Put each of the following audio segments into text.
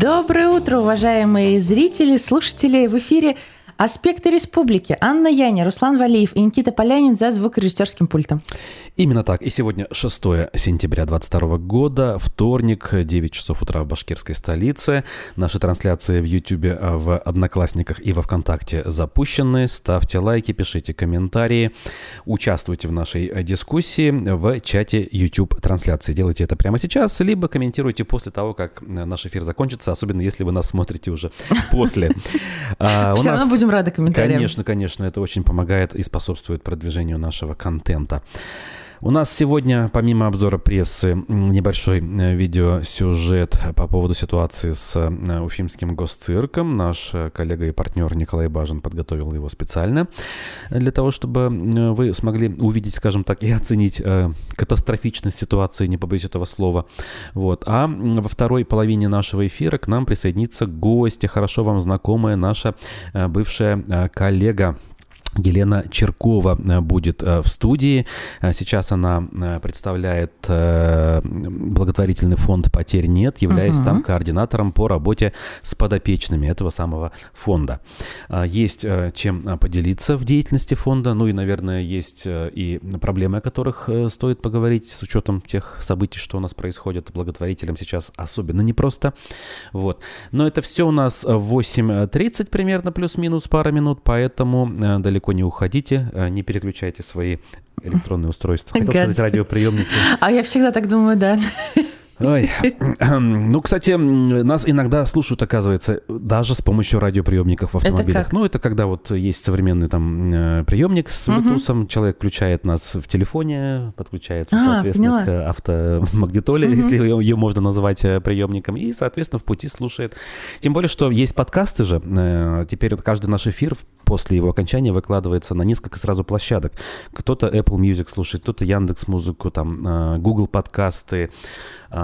Доброе утро, уважаемые зрители, слушатели. В эфире «Аспекты республики». Анна Яня, Руслан Валиев и Никита Полянин за звукорежиссерским пультом. Именно так. И сегодня 6 сентября 2022 года, вторник, 9 часов утра в башкирской столице. Наши трансляции в YouTube, а, в Одноклассниках и во Вконтакте запущены. Ставьте лайки, пишите комментарии, участвуйте в нашей э, дискуссии в чате YouTube трансляции. Делайте это прямо сейчас, либо комментируйте после того, как э, наш эфир закончится, особенно если вы нас смотрите уже после. А, Все равно будем рады комментариям. Конечно, конечно, это очень помогает и способствует продвижению нашего контента. У нас сегодня, помимо обзора прессы, небольшой э, видеосюжет по поводу ситуации с э, Уфимским госцирком. Наш э, коллега и партнер Николай Бажин подготовил его специально для того, чтобы вы смогли увидеть, скажем так, и оценить катастрофичность ситуации, не побоюсь этого слова. Вот. А во второй половине нашего эфира к нам присоединится гость, хорошо вам знакомая наша бывшая коллега Елена Черкова э, будет э, в студии. Э, сейчас она представляет благотворительный фонд «Потерь нет», являясь uh-huh. там координатором по работе с подопечными этого самого фонда. Есть чем поделиться в деятельности фонда, ну и, наверное, есть и проблемы, о которых стоит поговорить с учетом тех событий, что у нас происходит. Благотворителям сейчас особенно непросто. Вот. Но это все у нас в 8.30 примерно, плюс-минус пара минут, поэтому далеко далеко не уходите, э, не переключайте свои электронные устройства. Хотел сказать радиоприемники. А я всегда так думаю, да. Ой. Ну, кстати, нас иногда слушают, оказывается, даже с помощью радиоприемников в автомобилях. Это ну, это когда вот есть современный там э, приемник с Bluetooth, угу. человек включает нас в телефоне, подключается, а, соответственно, поняла. к автомагнитоле, угу. если ее, ее можно называть э, приемником, и, соответственно, в пути слушает. Тем более, что есть подкасты же. Э, теперь вот каждый наш эфир после его окончания выкладывается на несколько сразу площадок. Кто-то Apple Music слушает, кто-то Яндекс Музыку, там Google подкасты,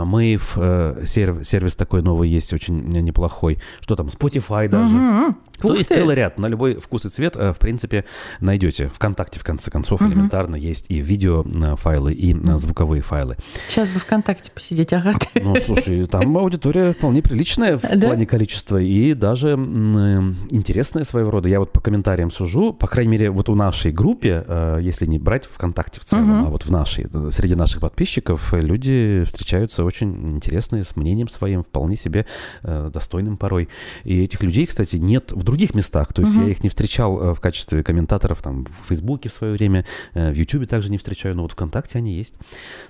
Мэйв, э, сервис такой новый есть, очень неплохой. Что там, Spotify даже. Угу. То есть целый ряд, на любой вкус и цвет, э, в принципе, найдете. Вконтакте, в конце концов, угу. элементарно есть и видео э, и звуковые файлы. Сейчас бы ВКонтакте посидеть, ага. Ну, слушай, там аудитория вполне приличная в да? плане количества и даже интересная своего рода. Я вот по комментариям сужу, по крайней мере, вот у нашей группе, если не брать ВКонтакте в целом, угу. а вот в нашей, среди наших подписчиков люди встречаются очень интересные, с мнением своим, вполне себе э, достойным порой. И этих людей, кстати, нет в других местах. То есть угу. я их не встречал э, в качестве комментаторов там в Фейсбуке в свое время, э, в Ютубе также не встречаю, но вот ВКонтакте они есть.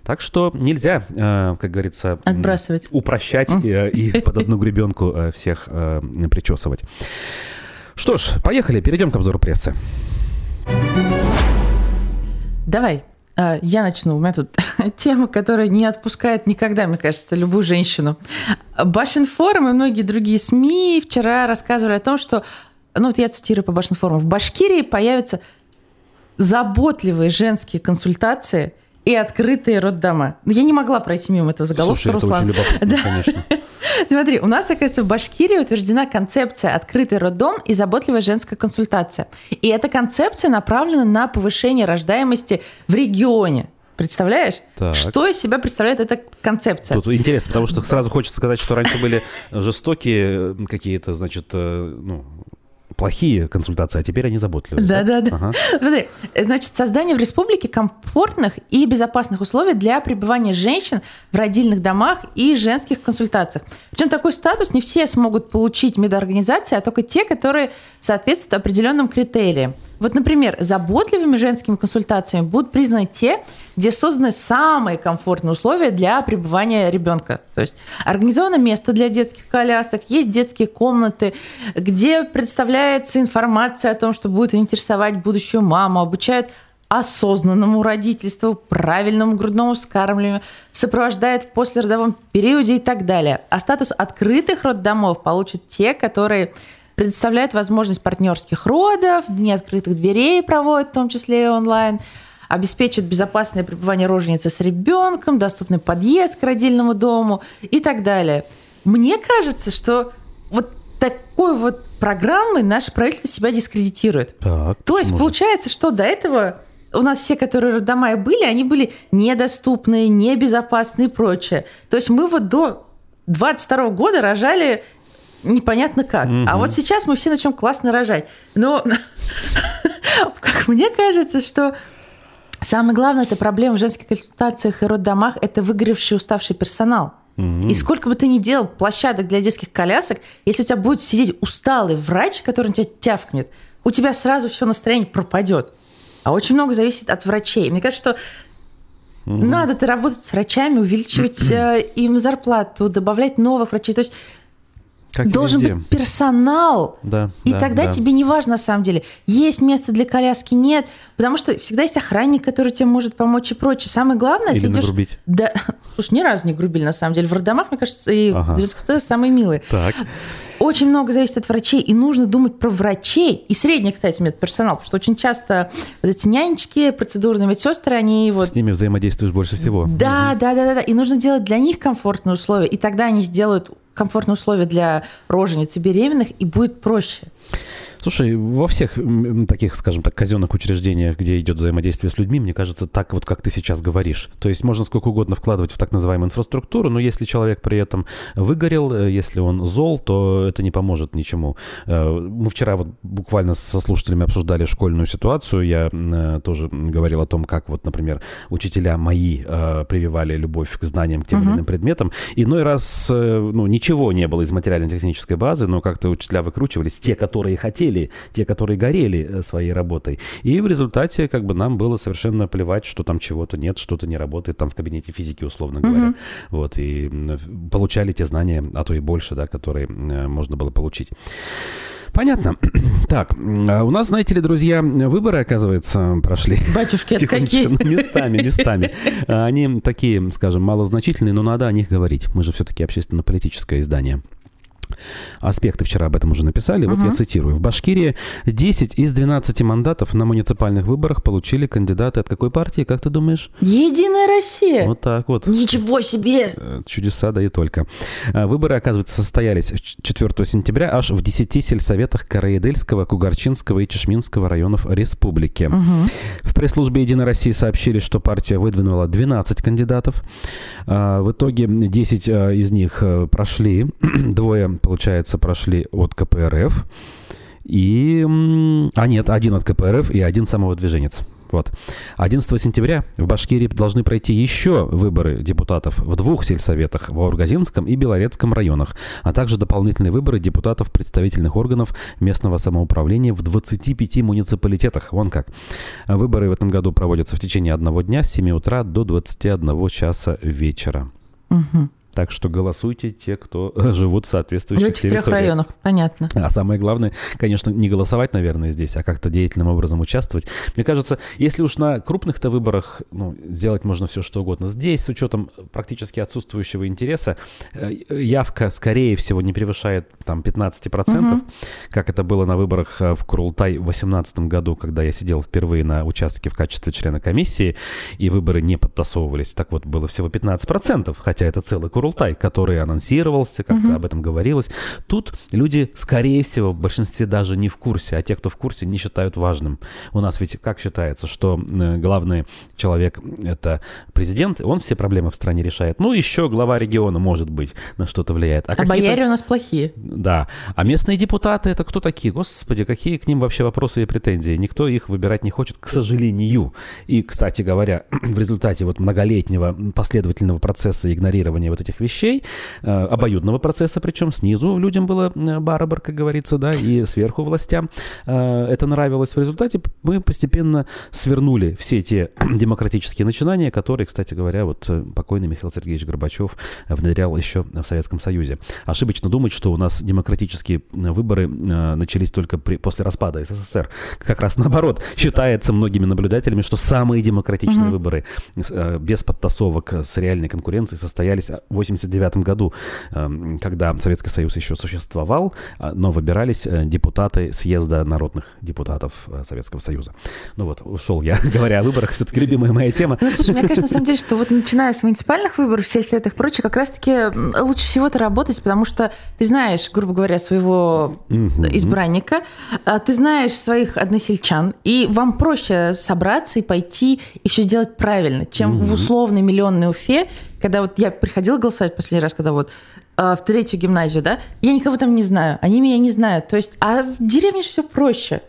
Так что нельзя, э, как говорится, Отбрасывать. упрощать и под одну гребенку всех причесывать. Что ж, поехали, перейдем к обзору прессы. Давай. А, я начну. У меня тут тема, которая не отпускает никогда, мне кажется, любую женщину. Башинформ и многие другие СМИ вчера рассказывали о том, что, ну вот я цитирую по Башинформу, в Башкирии появятся заботливые женские консультации и открытые роддома. Я не могла пройти мимо этого заголовка, Слушай, Руслан. Это очень да. конечно. Смотри, у нас, оказывается, в Башкирии утверждена концепция «Открытый роддом» и заботливая женская консультация. И эта концепция направлена на повышение рождаемости в регионе. Представляешь? Так. Что из себя представляет эта концепция? Тут интересно, потому что сразу хочется сказать, что раньше были жестокие какие-то, значит, э, ну, плохие консультации, а теперь они заботливые. Да, да, да. Ага. Смотри, значит, создание в республике комфортных и безопасных условий для пребывания женщин в родильных домах и женских консультациях. Причем такой статус не все смогут получить медорганизации, а только те, которые соответствуют определенным критериям. Вот, например, заботливыми женскими консультациями будут признаны те, где созданы самые комфортные условия для пребывания ребенка. То есть организовано место для детских колясок, есть детские комнаты, где представляется информация о том, что будет интересовать будущую маму, обучают осознанному родительству, правильному грудному вскармливанию, сопровождает в послеродовом периоде и так далее. А статус открытых роддомов получат те, которые предоставляет возможность партнерских родов, дни открытых дверей проводит, в том числе и онлайн, обеспечит безопасное пребывание роженицы с ребенком, доступный подъезд к родильному дому и так далее. Мне кажется, что вот такой вот программой наше правительство себя дискредитирует. Так, То есть может? получается, что до этого у нас все, которые роддома были, они были недоступные, небезопасные и прочее. То есть мы вот до 22 года рожали непонятно как. Угу. А вот сейчас мы все начнем классно рожать. Но, как мне кажется, что самое главное, это проблема в женских консультациях и роддомах – это выгоревший, уставший персонал. Угу. И сколько бы ты ни делал площадок для детских колясок, если у тебя будет сидеть усталый врач, который на тебя тявкнет, у тебя сразу все настроение пропадет. А очень много зависит от врачей. Мне кажется, что Угу. Надо-то работать с врачами, увеличивать э, им зарплату, добавлять новых врачей. То есть как должен везде. быть персонал. Да, и да, тогда да. тебе не важно на самом деле, есть место для коляски, нет. Потому что всегда есть охранник, который тебе может помочь и прочее. Самое главное, Или ты идешь... нагрубить. Да. Слушай, ни разу не грубили, на самом деле. В роддомах, мне кажется, и ага. самые милые. Так. Очень много зависит от врачей, и нужно думать про врачей. И средний, кстати, медперсонал, потому что очень часто вот эти нянечки, процедурные медсестры, они вот... С ними взаимодействуешь больше всего. Да, угу. да, да, да, да. И нужно делать для них комфортные условия, и тогда они сделают комфортные условия для рожениц и беременных, и будет проще. Слушай, во всех таких, скажем так, казенных учреждениях, где идет взаимодействие с людьми, мне кажется, так вот, как ты сейчас говоришь. То есть можно сколько угодно вкладывать в так называемую инфраструктуру, но если человек при этом выгорел, э, если он зол, то это не поможет ничему. Э, мы вчера вот буквально со слушателями обсуждали школьную ситуацию. Я э, тоже говорил о том, как вот, например, учителя мои прививали любовь к знаниям, к тем или иным предметам. Иной раз, ну, ничего не было из материально-технической базы, но как-то учителя выкручивались, те, которые хотели, горели, те, которые горели э, своей работой. И в результате как бы нам было совершенно плевать, что там чего-то нет, что-то не работает там в кабинете физики, условно говоря. Mm-hmm. Вот, и получали те знания, а то и больше, да, которые э, можно было получить. Понятно. Так, а у нас, знаете ли, друзья, выборы, оказывается, прошли. Батюшки, это какие? Ну, местами, местами. Они такие, скажем, малозначительные, но надо о них говорить. Мы же все-таки общественно-политическое издание аспекты вчера об этом уже написали. Вот uh-huh. я цитирую. В Башкирии 10 из 12 мандатов на муниципальных выборах получили кандидаты от какой партии, как ты думаешь? Единая Россия. Вот так вот. Ничего себе! Э, чудеса, да и только. А, выборы, оказывается, состоялись 4 сентября аж в 10 сельсоветах Караедельского, Кугарчинского и Чешминского районов республики. Uh-huh. В пресс-службе «Единой России» сообщили, что партия выдвинула 12 кандидатов. А, в итоге 10 а, из них э, прошли, двое получается, прошли от КПРФ. И... А нет, один от КПРФ и один самовыдвиженец. Вот. 11 сентября в Башкирии должны пройти еще выборы депутатов в двух сельсоветах в Аургазинском и Белорецком районах, а также дополнительные выборы депутатов представительных органов местного самоуправления в 25 муниципалитетах. Вон как. Выборы в этом году проводятся в течение одного дня с 7 утра до 21 часа вечера. Угу. Так что голосуйте те, кто живут в соответствующих В этих трех районах, понятно. А самое главное, конечно, не голосовать, наверное, здесь, а как-то деятельным образом участвовать. Мне кажется, если уж на крупных-то выборах ну, сделать можно все, что угодно. Здесь, с учетом практически отсутствующего интереса, э, явка, скорее всего, не превышает там 15%, угу. как это было на выборах э, в Курултай в 2018 году, когда я сидел впервые на участке в качестве члена комиссии, и выборы не подтасовывались. Так вот, было всего 15%, хотя это целый Курултай Курултай, который анонсировался, как-то угу. об этом говорилось. Тут люди, скорее всего, в большинстве даже не в курсе, а те, кто в курсе, не считают важным. У нас ведь как считается, что э, главный человек — это президент, он все проблемы в стране решает. Ну, еще глава региона, может быть, на что-то влияет. А, а бояре у нас плохие. Да. А местные депутаты — это кто такие? Господи, какие к ним вообще вопросы и претензии? Никто их выбирать не хочет, к сожалению. И, кстати говоря, в результате вот многолетнего последовательного процесса игнорирования вот этих этих вещей, э, обоюдного процесса, причем снизу людям было э, барабар, как говорится, да, и сверху властям э, это нравилось. В результате мы постепенно свернули все те демократические начинания, которые, кстати говоря, вот покойный Михаил Сергеевич Горбачев внедрял еще в Советском Союзе. Ошибочно думать, что у нас демократические выборы начались только при, после распада СССР. Как раз наоборот, считается многими наблюдателями, что самые демократичные угу. выборы без подтасовок с реальной конкуренцией состоялись 1989 году, эм, когда Советский Союз еще существовал, а, но выбирались э, депутаты съезда народных депутатов э, Советского Союза. Ну вот, ушел я, говоря о выборах, все-таки любимая моя тема. Ну, слушай, мне кажется, на самом деле, что вот начиная с муниципальных выборов, в сельсоветах и прочее, как раз-таки лучше всего-то работать, потому что ты знаешь, грубо говоря, своего избранника, а, ты знаешь своих односельчан, и вам проще собраться и пойти и все сделать правильно, чем в условной миллионной Уфе, когда вот я приходила голосовать последний раз, когда вот в третью гимназию, да, я никого там не знаю, они меня не знают. То есть, а в деревне все проще.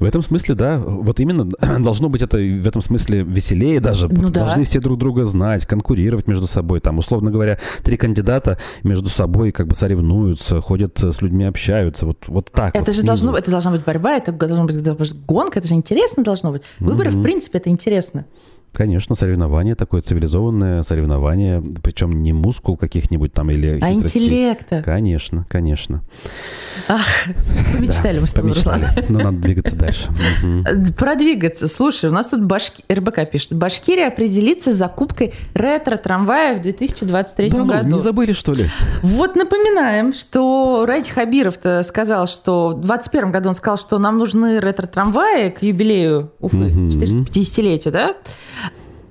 В этом смысле, да, вот именно должно быть это в этом смысле веселее даже. Ну, Должны да. все друг друга знать, конкурировать между собой. Там, условно говоря, три кандидата между собой как бы соревнуются, ходят с людьми, общаются. Вот, вот так. Это вот же должно, это должна быть борьба, это должна быть гонка, это же интересно должно быть. Выборы, mm-hmm. в принципе, это интересно. Конечно, соревнование такое цивилизованное соревнование, причем не мускул каких-нибудь там или А интеллекта. Конечно, конечно. Ах, помечтали да, мы с тобой, помечтали. Руслан. Но надо двигаться дальше. Продвигаться. Слушай, у нас тут Башки... РБК пишет. Башкирия определится с закупкой ретро-трамвая в 2023 да, году. Ну, не забыли, что ли? Вот напоминаем, что Ради Хабиров сказал, что в 2021 году он сказал, что нам нужны ретро-трамваи к юбилею Уфы, угу. 450-летию, да?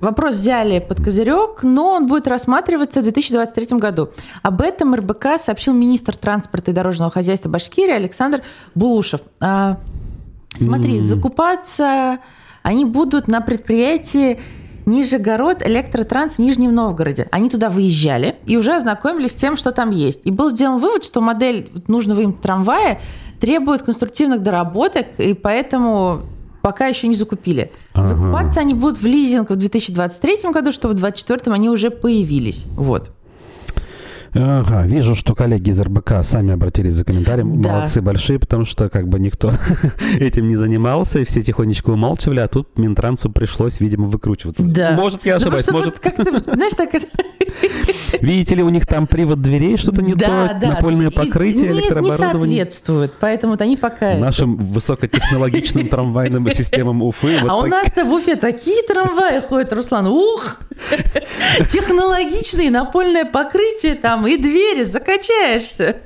Вопрос взяли под козырек, но он будет рассматриваться в 2023 году. Об этом РБК сообщил министр транспорта и дорожного хозяйства Башкирии Александр Булушев. А, смотри, mm. закупаться они будут на предприятии Нижегород Электротранс в Нижнем Новгороде. Они туда выезжали и уже ознакомились с тем, что там есть. И был сделан вывод, что модель нужного им трамвая требует конструктивных доработок, и поэтому пока еще не закупили. Ага. Закупаться они будут в лизинг в 2023 году, что в 2024 они уже появились. Вот. Ага, вижу, что коллеги из РБК сами обратились за комментарием. Да. Молодцы большие, потому что как бы никто этим не занимался, и все тихонечко умалчивали, а тут Минтрансу пришлось, видимо, выкручиваться. Да. Может, я ошибаюсь, ну, может... как знаешь, так... Видите ли, у них там привод дверей, что-то не да, то, да. напольное покрытие, не, электрооборудование. Не соответствует, поэтому они пока... Нашим высокотехнологичным трамвайным системам Уфы. А у нас-то в Уфе такие трамваи ходят, Руслан, ух! Технологичные, напольное покрытие там и двери, закачаешься.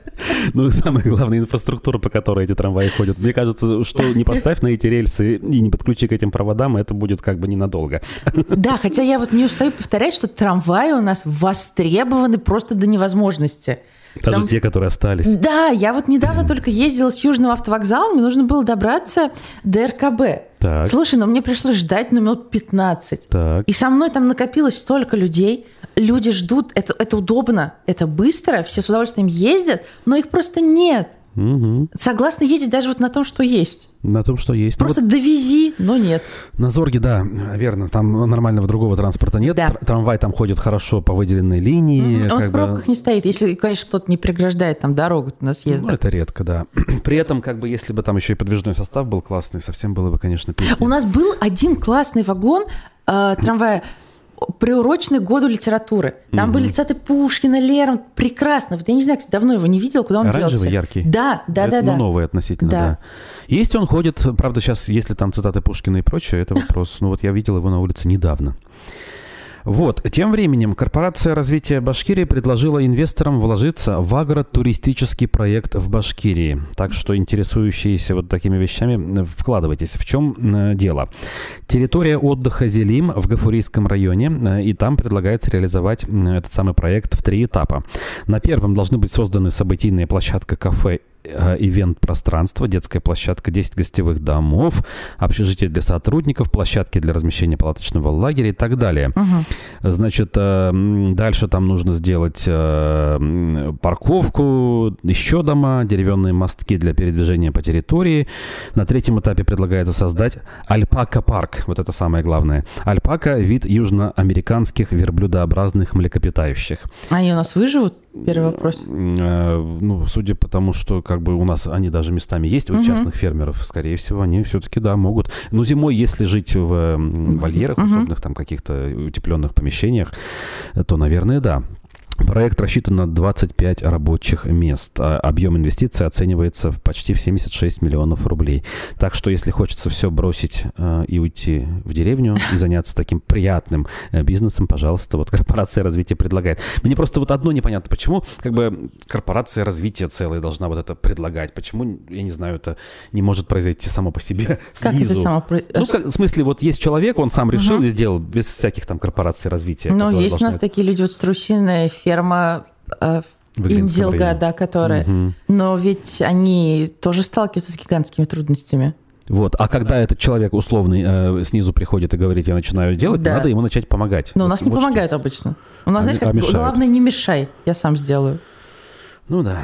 Ну, самая главная инфраструктура, по которой эти трамваи ходят. Мне кажется, что не поставь на эти рельсы и не подключи к этим проводам, это будет как бы ненадолго. Да, хотя я вот не устаю повторять, что трамваи у нас востребованы просто до невозможности. Даже Там... те, которые остались. Да, я вот недавно только ездила с Южного автовокзала, мне нужно было добраться до РКБ. Так. Слушай, но мне пришлось ждать на минут 15. Так. И со мной там накопилось столько людей. Люди ждут, это, это удобно, это быстро, все с удовольствием ездят, но их просто нет. Угу. Согласны ездить даже вот на том, что есть. На том, что есть. Просто ну, вот довези, но нет. На Зорге, да, верно. Там нормального другого транспорта нет. Да. Трамвай там ходит хорошо по выделенной линии. Угу. Он в пробках бы... не стоит. Если, конечно, кто-то не преграждает там дорогу на съезд. Ну, это редко, да. При этом, как бы, если бы там еще и подвижной состав был классный, совсем было бы, конечно, песня. У нас был один классный вагон э, трамвая приуроченный к году литературы. Там угу. были цитаты Пушкина, Лермонт. Прекрасно. Вот я не знаю, кстати, давно его не видел, куда он Оранжевый, делся. яркий. Да, да, это, да. Ну, новый относительно, да. да. Есть он ходит, правда, сейчас, если там цитаты Пушкина и прочее, это вопрос. Ну вот я видел его на улице недавно. Вот. Тем временем корпорация развития Башкирии предложила инвесторам вложиться в агротуристический проект в Башкирии. Так что интересующиеся вот такими вещами, вкладывайтесь. В чем э, дело? Территория отдыха Зелим в Гафурийском районе, э, и там предлагается реализовать этот самый проект в три этапа. На первом должны быть созданы событийная площадка кафе Э, ивент-пространство, детская площадка, 10 гостевых домов, общежитие для сотрудников, площадки для размещения палаточного лагеря и так далее. Угу. Значит, э, дальше там нужно сделать э, парковку, еще дома, деревянные мостки для передвижения по территории. На третьем этапе предлагается создать альпака-парк. Вот это самое главное. Альпака – вид южноамериканских верблюдообразных млекопитающих. Они у нас выживут? Первый вопрос. Ну, судя по тому, что как бы у нас они даже местами есть у угу. частных фермеров, скорее всего, они все-таки, да, могут. Но зимой, если жить в вольерах, угу. особенных там каких-то утепленных помещениях, то, наверное, да. Проект рассчитан на 25 рабочих мест. А объем инвестиций оценивается в почти в 76 миллионов рублей. Так что, если хочется все бросить э, и уйти в деревню и заняться таким приятным э, бизнесом, пожалуйста, вот корпорация развития предлагает. Мне просто вот одно непонятно, почему как бы корпорация развития целая должна вот это предлагать? Почему, я не знаю, это не может произойти само по себе как снизу? Это само... Ну, как, в смысле, вот есть человек, он сам решил угу. и сделал без всяких там корпораций развития. Ну, есть у нас такие люди, вот струсиные ферма э, Индилга, да, которая. Угу. Но ведь они тоже сталкиваются с гигантскими трудностями. Вот. А когда этот человек условный э, снизу приходит и говорит, я начинаю делать, да. надо ему начать помогать. Но вот, у нас не вот помогают что. обычно. У нас, а, знаешь, как, а главное, не мешай, я сам сделаю. Ну да,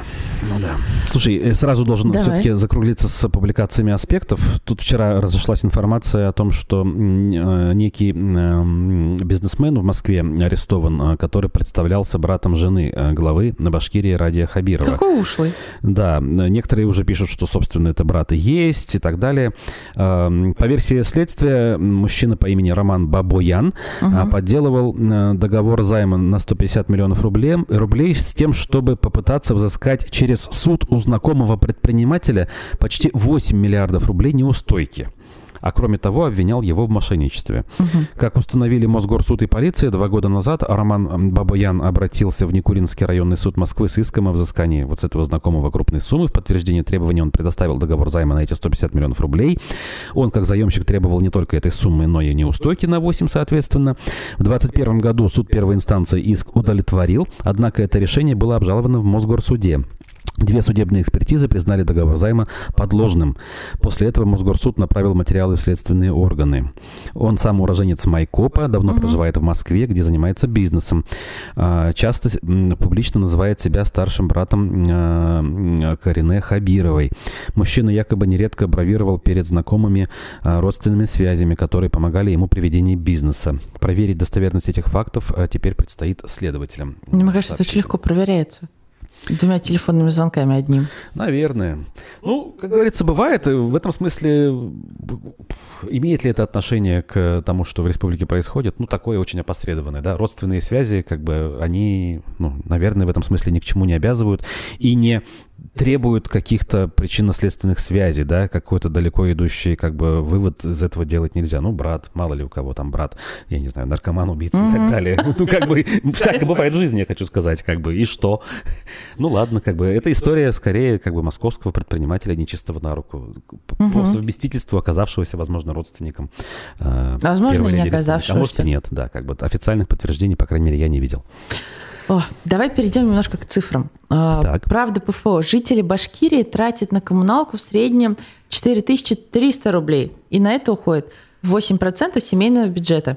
ну да. Слушай, э, сразу должен Давай. все-таки закруглиться с публикациями аспектов. Тут вчера разошлась информация о том, что э, некий э, бизнесмен в Москве арестован, который представлялся братом жены главы на Башкирии Радия Хабирова. Какой ушлый. Да, некоторые уже пишут, что, собственно, это брат и есть и так далее. Э, По версии следствия, мужчина по имени Роман Бабоян угу. подделывал договор займа на 150 миллионов рублей, рублей с тем, чтобы попытаться взыскать через суд у знакомого предпринимателя почти 8 миллиардов рублей неустойки а кроме того обвинял его в мошенничестве. Угу. Как установили Мосгорсуд и полиция, два года назад Роман Бабоян обратился в Никуринский районный суд Москвы с иском о взыскании вот с этого знакомого крупной суммы. В подтверждение требований он предоставил договор займа на эти 150 миллионов рублей. Он, как заемщик, требовал не только этой суммы, но и неустойки на 8, соответственно. В 2021 году суд первой инстанции иск удовлетворил, однако это решение было обжаловано в Мосгорсуде. Две судебные экспертизы признали договор займа подложным. После этого Мосгорсуд направил материалы в следственные органы. Он сам уроженец Майкопа, давно угу. проживает в Москве, где занимается бизнесом. А, часто публично называет себя старшим братом а, Карине Хабировой. Мужчина якобы нередко бравировал перед знакомыми а, родственными связями, которые помогали ему при ведении бизнеса. Проверить достоверность этих фактов теперь предстоит следователям. Мне кажется, это очень легко проверяется. Двумя телефонными звонками одним. Наверное. Ну, как говорится, бывает. В этом смысле имеет ли это отношение к тому, что в республике происходит? Ну, такое очень опосредованное, да. Родственные связи, как бы, они, ну, наверное, в этом смысле ни к чему не обязывают и не требуют каких-то причинно-следственных связей, да, какой-то далеко идущий, как бы, вывод из этого делать нельзя. Ну, брат, мало ли у кого там брат, я не знаю, наркоман, убийца mm-hmm. и так далее. Ну, как бы, всякое бывает в жизни, я хочу сказать, как бы, и что? Ну, ладно, как бы, это история, скорее, как бы, московского предпринимателя нечистого на руку, mm-hmm. по совместительству оказавшегося, возможно, родственником. Э, возможно, не оказавшегося. А может нет, да, как бы, официальных подтверждений, по крайней мере, я не видел. О, давай перейдем немножко к цифрам. А, так. Правда ПФО. Жители Башкирии тратят на коммуналку в среднем 4300 рублей. И на это уходит 8% семейного бюджета.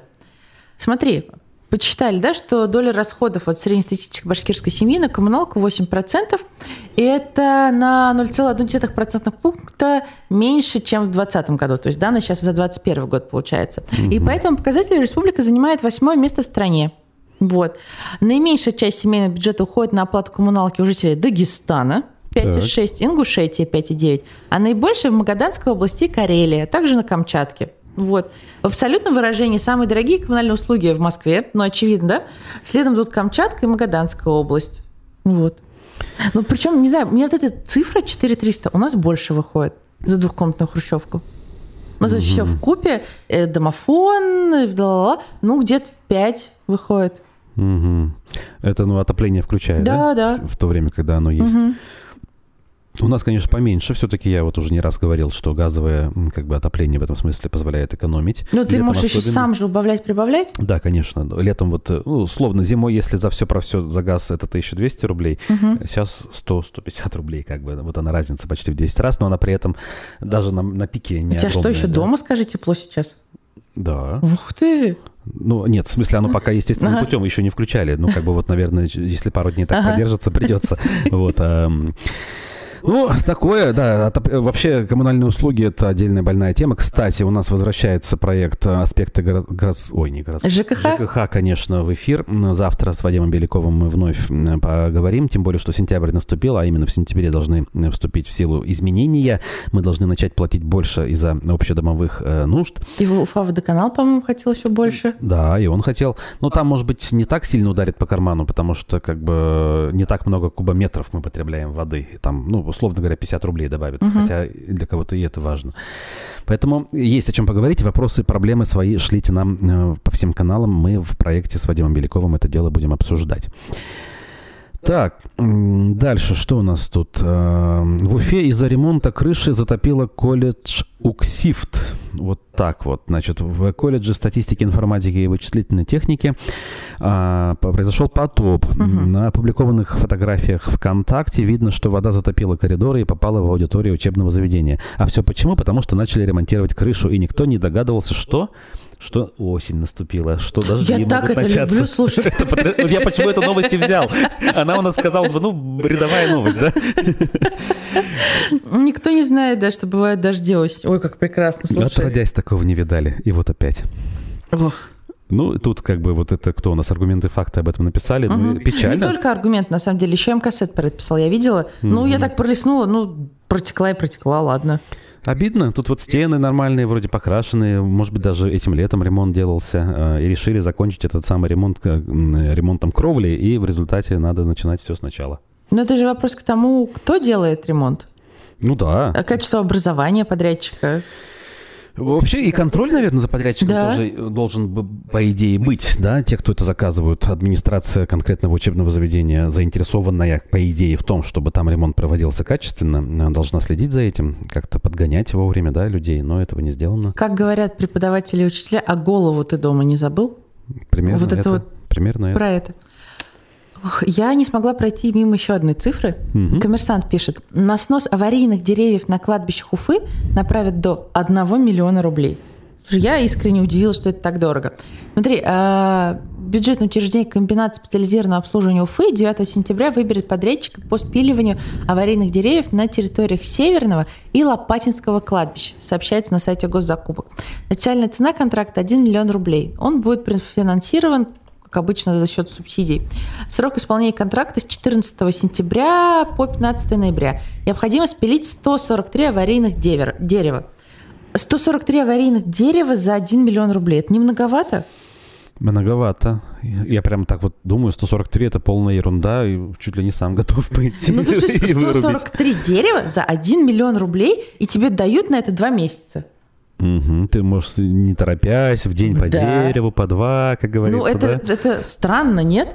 Смотри, Почитали, да, что доля расходов от среднестатистической башкирской семьи на коммуналку 8%, и это на 0,1% пункта меньше, чем в 2020 году. То есть данные сейчас за 2021 год получается. Угу. И по этому показателю республика занимает восьмое место в стране. Вот. Наименьшая часть семейного бюджета уходит на оплату коммуналки у жителей Дагестана, 5,6, Ингушетия 5,9, а наибольшая в Магаданской области Карелия, а также на Камчатке. Вот. В абсолютном выражении самые дорогие коммунальные услуги в Москве, ну, очевидно, да? Следом тут Камчатка и Магаданская область. Вот. Ну, причем, не знаю, у меня вот эта цифра 4300 у нас больше выходит за двухкомнатную хрущевку. Ну, то есть все в купе, э, домофон, ну, где-то 5 выходит. Угу. Это, ну, отопление включает, да? Да, да. В, в то время, когда оно есть. Угу. У нас, конечно, поменьше. Все-таки я вот уже не раз говорил, что газовое как бы отопление в этом смысле позволяет экономить. Ну, ты можешь особенно... еще сам же убавлять, прибавлять? Да, конечно. Летом вот, э, ну, условно, зимой, если за все про все за газ это 1200 рублей, угу. сейчас 100-150 рублей, как бы. Вот она разница почти в 10 раз, но она при этом даже на, на пике не У тебя что, еще да? дома, скажи, тепло сейчас? Да. Ух ты! Ну, нет, в смысле, оно пока естественным ага. путем еще не включали. Ну, как бы вот, наверное, если пару дней так ага. продержится, придется. Вот. Ну, такое, да. Вообще, коммунальные услуги – это отдельная больная тема. Кстати, у нас возвращается проект «Аспекты город... газ... Ой, не город... ЖКХ? ЖКХ, конечно, в эфир. Завтра с Вадимом Беляковым мы вновь поговорим. Тем более, что сентябрь наступил, а именно в сентябре должны вступить в силу изменения. Мы должны начать платить больше из-за общедомовых э, нужд. И Уфа водоканал, по-моему, хотел еще больше. Да, и он хотел. Но там, может быть, не так сильно ударит по карману, потому что как бы не так много кубометров мы потребляем воды. Там, ну, условно говоря, 50 рублей добавится, угу. хотя для кого-то и это важно. Поэтому есть о чем поговорить. Вопросы, проблемы свои шлите нам э, по всем каналам. Мы в проекте с Вадимом Беляковым это дело будем обсуждать. Так, дальше что у нас тут? Э, в Уфе из-за ремонта крыши затопило колледж Уксифт. Вот так вот. Значит, в колледже статистики, информатики и вычислительной техники а, произошел потоп. Угу. На опубликованных фотографиях ВКонтакте видно, что вода затопила коридоры и попала в аудиторию учебного заведения. А все почему? Потому что начали ремонтировать крышу, и никто не догадывался, что что осень наступила, что дожди Я могут так это начаться. люблю, слушай. Я почему эту новость и взял? Она у нас, бы, ну, рядовая новость, да? Никто не знает, да, что бывает дожди осень. Ой, как прекрасно, слушай. Отродясь, такого не видали. И вот опять. Ох. Ну, тут как бы вот это кто у нас аргументы, факты об этом написали. Ну, Мгм. печально. Не только аргумент, на самом деле, еще про это писал, я видела. Ну, я так пролистнула, ну, протекла и протекла, ладно. Обидно. Тут вот стены нормальные, вроде покрашенные. Может быть, даже этим летом ремонт делался. э, И решили закончить этот самый ремонт э, м, ремонтом кровли. И в результате надо начинать все сначала. Но это же вопрос к тому, кто делает ремонт. Ну да. Качество образования подрядчика. Вообще и контроль, наверное, за подрядчиком Да. тоже должен, бы, по идее, быть, да, те, кто это заказывают, администрация конкретного учебного заведения, заинтересованная, по идее, в том, чтобы там ремонт проводился качественно, э, должна следить за этим, как-то подгонять вовремя, да, людей, но этого не сделано. Как говорят преподаватели и учителя, а голову ты дома не забыл? Примерно Вот это это, вот примерно это. Про это. Ох, я не смогла пройти мимо еще одной цифры. Мгм. Коммерсант пишет, на снос аварийных деревьев на кладбищах Уфы направят до 1 миллиона рублей. Я искренне удивилась, что это так дорого. Смотри, а, бюджетное учреждение комбинат специализированного обслуживания Уфы 9 сентября выберет подрядчика по спиливанию аварийных деревьев на территориях Северного и Лопатинского кладбища, сообщается на сайте госзакупок. Начальная цена контракта 1 миллион рублей. Он будет профинансирован как обычно, за счет субсидий. Срок исполнения контракта с 14 сентября по 15 ноября. Необходимо спилить 143 аварийных девер- дерева. 143 аварийных дерева за 1 миллион рублей. Это не многовато? Многовато. Я прям так вот думаю, 143 это полная ерунда, и чуть ли не сам готов пойти Ну, то есть и вырубить. 143 дерева за 1 миллион рублей, и тебе дают на это 2 месяца. Мгм. Ты можешь, не торопясь, в день по Да. дереву, по два, как говорится, ну, это, да? это странно, нет?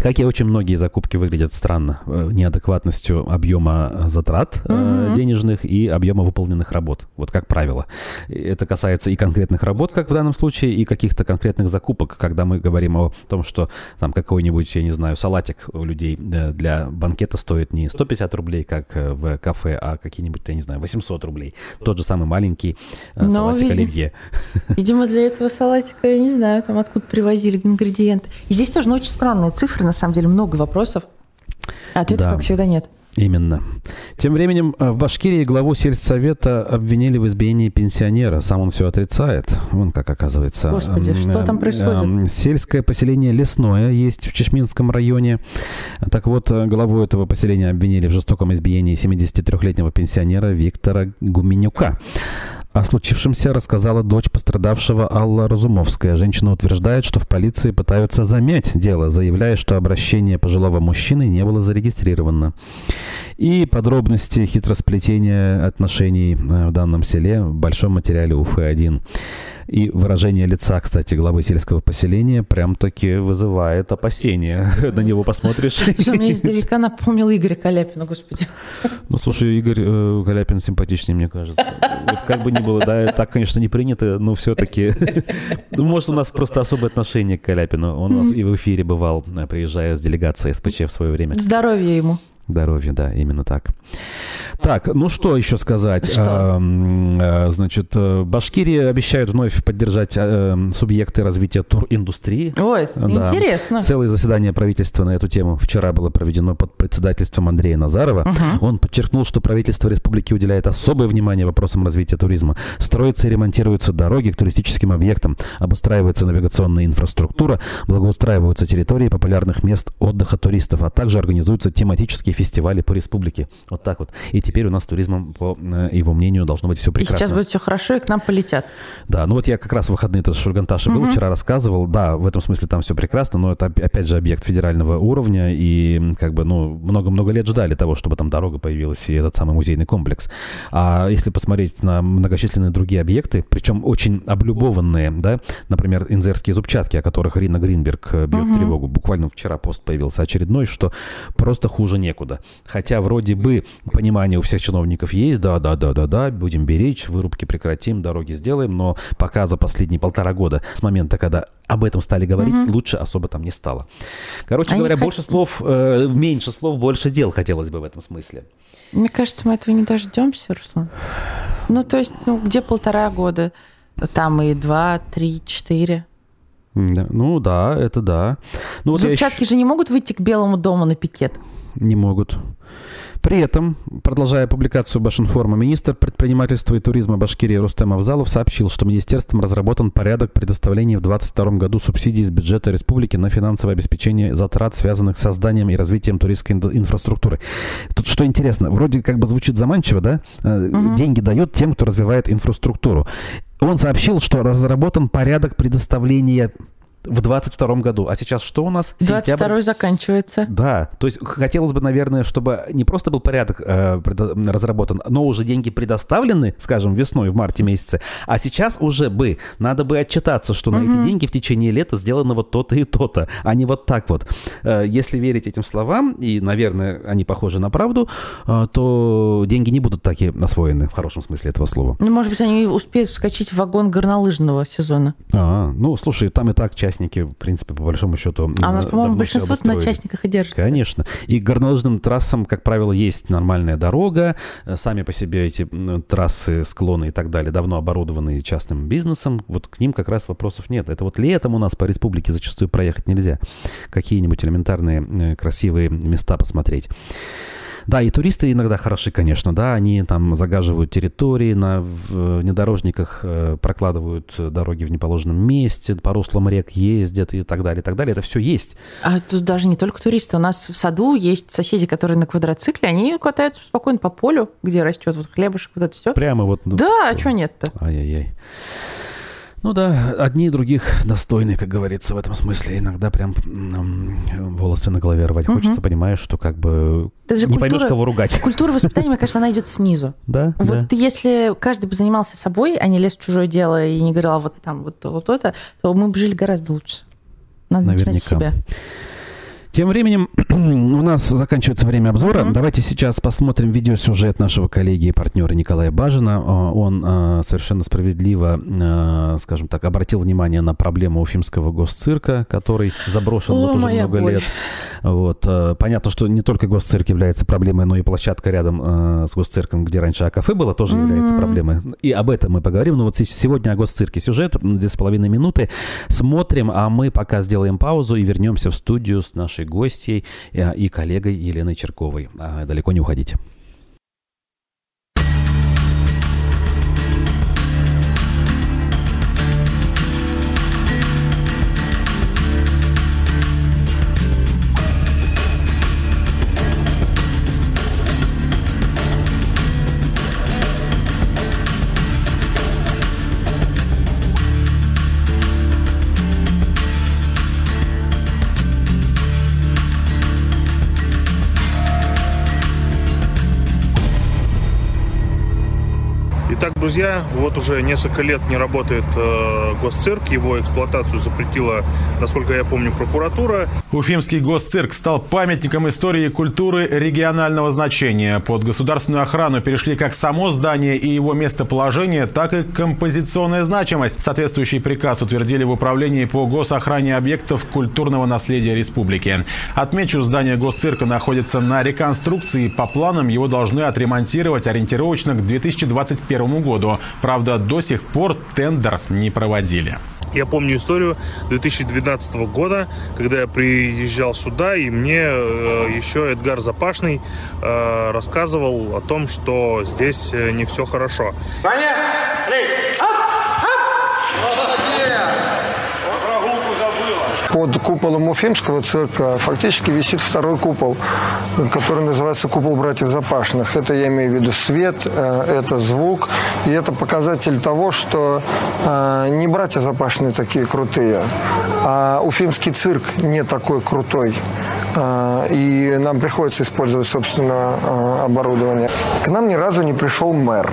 Как и очень многие закупки выглядят странно. э, Неадекватностью объема э, затрат Мгм. денежных и объема выполненных работ. Вот как правило. Это касается и конкретных работ, как в данном случае, и каких-то конкретных закупок, когда мы говорим о том, что там какой-нибудь, я не знаю, салатик у людей для банкета стоит не 150 рублей, как в кафе, а какие-нибудь, я не знаю, 800 рублей. Тот же самый маленький э, Ну, салатик види- оливье. Видимо, для этого салатика, я не знаю, там откуда привозили ингредиенты. И здесь тоже ну, очень странные цифры, на самом деле, много вопросов. А Ответов, Да. как всегда, нет. Именно. Тем временем э, в Башкирии главу сельсовета обвинили в избиении пенсионера. Сам он все отрицает. Вон как оказывается. Господи, что там происходит? Сельское поселение Лесное есть в Чешминском районе. Так вот, э, главу этого поселения обвинили в жестоком избиении 73-летнего пенсионера Виктора Гуменюка. О случившемся рассказала дочь пострадавшего Алла Разумовская. Женщина утверждает, что в полиции пытаются замять дело, заявляя, что обращение пожилого мужчины не было зарегистрировано. И подробности хитросплетения отношений э, в данном селе в большом материале УФ-1. И выражение лица, кстати, главы сельского поселения прям-таки вызывает опасения. На него посмотришь. Что мне издалека напомнил Игоря Каляпина, господи. Ну, слушай, Игорь э, Каляпин симпатичнее, мне кажется. Вот как бы ни было, да, так, конечно, не принято, но все-таки... Ну, может, у нас просто особое отношение к Каляпину. Он у нас и в эфире бывал, приезжая с делегацией СПЧ в свое время. Здоровья ему. Здоровье, да, именно так. Так, ну что еще сказать? Что? Эм, э, Значит, э, Башкирии обещают вновь поддержать э, субъекты развития туриндустрии. Ой, Да. интересно. Целое заседание правительства на эту тему вчера было проведено под председательством Андрея Назарова. Мгм. Он подчеркнул, что правительство республики уделяет особое внимание вопросам развития туризма. Строятся и ремонтируются дороги к туристическим объектам, обустраивается навигационная инфраструктура, благоустраиваются территории популярных мест отдыха туристов, а также организуются тематические фестивали по республике. Вот так вот. И теперь у нас с туризмом, по э, его мнению, должно быть все И прекрасно. сейчас будет все хорошо, и к нам полетят. Да, ну вот я как раз в выходные-то с Шульганташи был, вчера рассказывал. Да, в этом смысле там все прекрасно, но это оп- опять же объект федерального уровня, и как бы, ну, много-много лет ждали того, чтобы там дорога появилась и этот самый музейный комплекс. А если посмотреть на многочисленные другие объекты, причем очень облюбованные, да, например, инзерские зубчатки, о которых Рина Гринберг э, бьет Мгм. тревогу. Буквально вчера пост появился очередной, что просто хуже некуда. Некуда. Хотя вроде бы понимание у всех чиновников есть, да, да, да, да, да, будем беречь, вырубки прекратим, дороги сделаем, но пока за последние полтора года с момента, когда об этом стали говорить, угу. лучше особо там не стало. Короче Они говоря, хот... больше слов, э, меньше слов, больше дел хотелось бы в этом смысле. Мне кажется, мы этого не дождемся, Руслан. Ну, то есть, ну, где полтора года? Там и два, три, четыре. Ну да, это да. Ну, вот Зубчатки я... же не могут выйти к Белому дому на пикет. Не могут. При этом, продолжая публикацию Башинформа, министр предпринимательства и туризма Башкирии Рустем Авзалов сообщил, что министерством разработан порядок предоставления в 2022 году субсидий из бюджета республики на финансовое обеспечение затрат, связанных с созданием и развитием туристской инфраструктуры. Тут что интересно, вроде как бы звучит заманчиво, да? Угу. Деньги дает тем, кто развивает инфраструктуру. Он сообщил, что разработан порядок предоставления в 22 году. А сейчас что у нас? 22 заканчивается. Да, то есть хотелось бы, наверное, чтобы не просто был порядок э, разработан, но уже деньги предоставлены, скажем, весной, в марте месяце, а сейчас уже бы, надо бы отчитаться, что угу. на эти деньги в течение лета сделано вот то-то и то-то, а не вот так вот. Э, если верить этим словам, и, наверное, они похожи на правду, э, то деньги не будут такие освоены в хорошем смысле этого слова. Ну, может быть, они успеют вскочить в вагон горнолыжного сезона. А, ну, слушай, там и так часть частники, в принципе, по большому счету... А у нас, по-моему, большинство на частниках и держится. Конечно. И горнолыжным трассам, как правило, есть нормальная дорога. Э, сами по себе эти трассы, склоны и так далее давно оборудованы частным бизнесом. Вот к ним как раз вопросов нет. Это вот летом у нас по республике зачастую проехать нельзя. Какие-нибудь элементарные э, красивые места посмотреть. Да, и туристы иногда хороши, конечно, да, они там загаживают территории, на внедорожниках э, прокладывают дороги в неположенном месте, по руслам рек ездят и так далее, и так далее. Это все есть. А тут даже не только туристы. У нас в саду есть соседи, которые на квадроцикле, они катаются спокойно по полю, где растет вот хлебушек, вот это все. Прямо вот. Да, а что нет-то? Ай-яй-яй. Ну да, одни и других достойны, как говорится, в этом смысле. Иногда прям волосы на голове рвать угу. хочется, понимаешь, что как бы Это же не культура, поймешь, кого ругать. Культура воспитания, мне кажется, она идет снизу. Да. Вот да. если каждый бы занимался собой, а не лез в чужое дело и не говорил, «А вот там вот, вот это, то мы бы жили гораздо лучше. Надо Наверняка. начинать с себя. Тем временем у нас заканчивается время обзора. Mm-hmm. Давайте сейчас посмотрим видеосюжет нашего коллеги и партнера Николая Бажина. А, он а, совершенно справедливо, а, скажем так, обратил внимание на проблему уфимского госцирка, который заброшен О, вот уже много боль. лет. Вот. Понятно, что не только госцирк является проблемой, но и площадка рядом с госцирком, где раньше кафе было, тоже mm-hmm. является проблемой. И об этом мы поговорим. Но вот сегодня о госцирке сюжет, две с половиной минуты. Смотрим, а мы пока сделаем паузу и вернемся в студию с нашей нашей гостьей э, и коллегой Еленой Черковой. А, далеко не уходите. Друзья, вот уже несколько лет не работает э, госцирк, его эксплуатацию запретила, насколько я помню, прокуратура. Уфимский госцирк стал памятником истории и культуры регионального значения. Под государственную охрану перешли как само здание и его местоположение, так и композиционная значимость. Соответствующий приказ утвердили в управлении по госохране объектов культурного наследия республики. Отмечу, здание госцирка находится на реконструкции. По планам его должны отремонтировать ориентировочно к 2021 году. Правда, до сих пор тендер не проводили. Я помню историю 2012 года, когда я приезжал сюда, и мне э, еще Эдгар Запашный э, рассказывал о том, что здесь э, не все хорошо. Поехали! Под куполом Уфимского цирка фактически висит второй купол, который называется купол братьев Запашных. Это я имею в виду свет, э, это звук, и это показатель того, что э, не братья Запашные такие крутые, а Уфимский цирк не такой крутой. Э, и нам приходится использовать, собственно, оборудование. К нам ни разу не пришел мэр.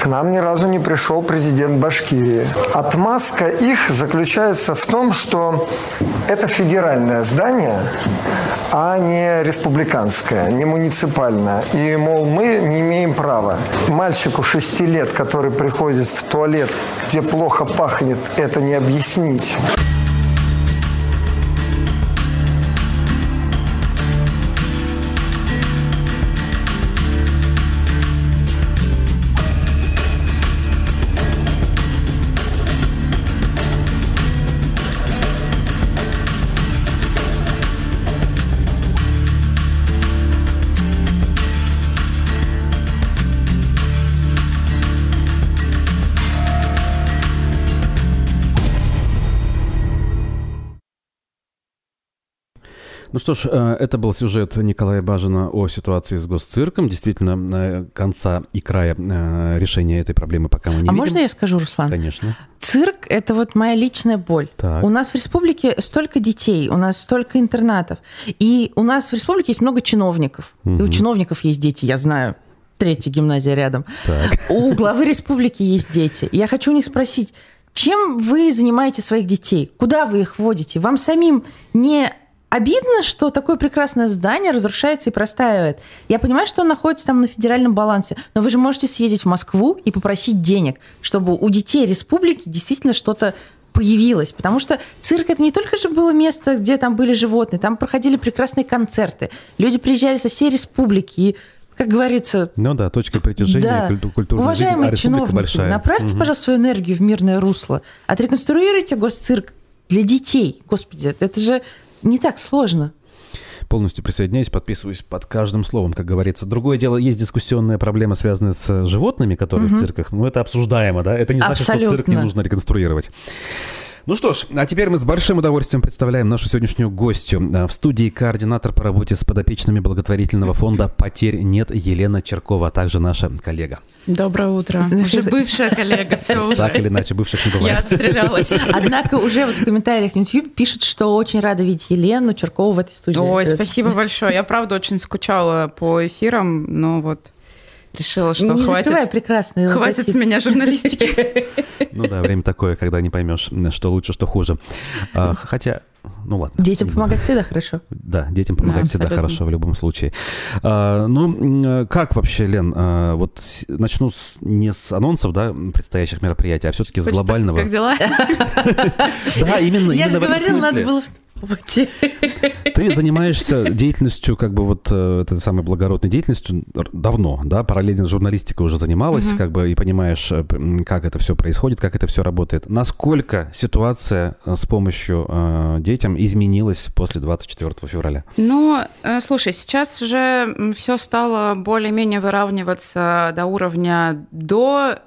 К нам ни разу не пришел президент Башкирии. Отмазка их заключается в том, что это федеральное здание, а не республиканская, не муниципальная. И, мол, мы не имеем права. Мальчику 6 лет, который приходит в туалет, где плохо пахнет, это не объяснить. Что ж, э, это был сюжет Николая Бажина о ситуации с госцирком. Действительно, э, конца и края э, решения этой проблемы пока мы не а видим. можно я скажу, Руслан? Конечно. Цирк – это вот моя личная боль. Так. У нас в республике столько детей, у нас столько интернатов. И у нас в республике есть много чиновников. И у чиновников есть дети, я знаю. Третья гимназия рядом. Так. У главы республики есть дети. Я хочу у них спросить, чем вы занимаете своих детей? Куда вы их водите? Вам самим не обидно, что такое прекрасное здание разрушается и простаивает? Я понимаю, что он находится там на федеральном балансе, но вы же можете съездить в Москву и попросить денег, чтобы у детей республики действительно что-то появилось. Потому что цирк это не только же было место, где там были животные, там проходили прекрасные концерты. Люди приезжали со всей республики и как говорится, Ну да, точка притяжения да. культу- культурной жизни, Уважаемые а республика чиновники, большая. направьте, Мгм. пожалуйста, свою энергию в мирное русло. Отреконструируйте госцирк для детей. Господи, это же не так сложно. Полностью присоединяюсь, подписываюсь под каждым словом, как говорится. Другое дело, есть дискуссионная проблема, связанная с животными, которые в цирках. Ну, это обсуждаемо, да? Это не значит, что цирк не Абсолютно. нужно реконструировать. Ну что ж, а теперь мы с большим удовольствием представляем нашу сегодняшнюю гостью. А, В студии координатор по работе с подопечными благотворительного фонда «Потерь нет» Елена Черкова, а также наша коллега. Доброе утро. Уже бывшая коллега, все уже. Так или иначе, бывших не Я бывает. отстрелялась. Однако уже вот в комментариях на YouTube пишут, что очень рада видеть Елену Черкову в этой студии. Ой, Это- спасибо большое. Я правда очень скучала по эфирам, но вот решила, что не закрывай хватит, прекрасный хватит логотип. с меня журналистики. Ну да, время такое, когда не поймешь, что лучше, что хуже. А, Хотя, ну ладно. Детям помогать всегда хорошо. Да, детям помогать Да, всегда абсолютно. хорошо в любом случае. А, ну, м, как вообще, Лен, а, вот начну с- не с анонсов, да, предстоящих мероприятий, а все-таки с спросить, глобального. Как дела? Да, именно, Я же говорила, надо было попробовать. Ты занимаешься деятельностью, как бы вот э, этой самой благородной деятельностью давно, да, параллельно с журналистикой уже занималась, как бы и понимаешь, э, как это все происходит, как это все работает. Насколько ситуация э, с помощью э, детям изменилась после 24 февраля? Ну, э, слушай, сейчас уже все стало более-менее выравниваться до уровня до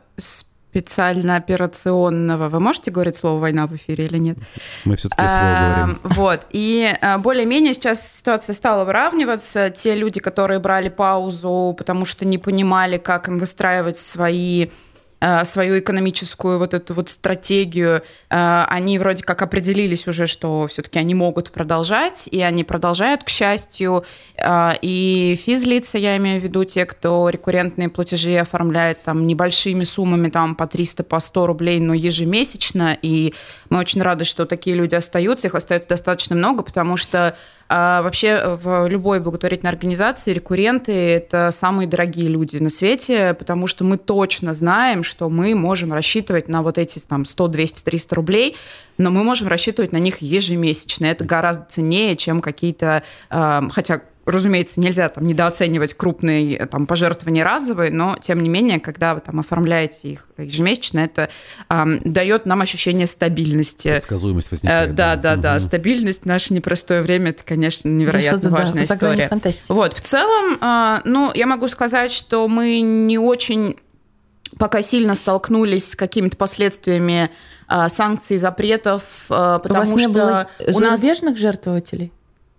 специально операционного. Вы можете говорить слово «война» в эфире или нет? Мы все-таки слово говорим. А, Вот. И а, более-менее сейчас ситуация стала выравниваться. Те люди, которые брали паузу, потому что не понимали, как им выстраивать свои свою экономическую вот эту вот стратегию, а, они вроде как определились уже, что все-таки они могут продолжать, и они продолжают, к счастью. А, И физлица, я имею в виду те, кто рекуррентные платежи оформляет там небольшими суммами, там по 300, по 100 рублей, но ежемесячно, и мы очень рады, что такие люди остаются, их остается достаточно много, потому что а, вообще в любой благотворительной организации рекурренты – это самые дорогие люди на свете, потому что мы точно знаем, что мы можем рассчитывать на вот эти там 100, 200, 300 рублей, но мы можем рассчитывать на них ежемесячно. Это гораздо ценнее, чем какие-то, а, хотя Разумеется, нельзя там недооценивать крупные там, пожертвования разовые, но тем не менее, когда вы там оформляете их ежемесячно, это ам, дает нам ощущение стабильности. Предсказуемость Э, возникает. Да, да, да. Мгм. Стабильность в наше непростое время это, конечно, невероятно да, важная гранью история. фантастики. Вот, в целом, а, ну, я могу сказать, что мы не очень пока сильно столкнулись с какими-то последствиями а, санкций, запретов, а, У вас потому не что было у нас зарубежных жертвователей?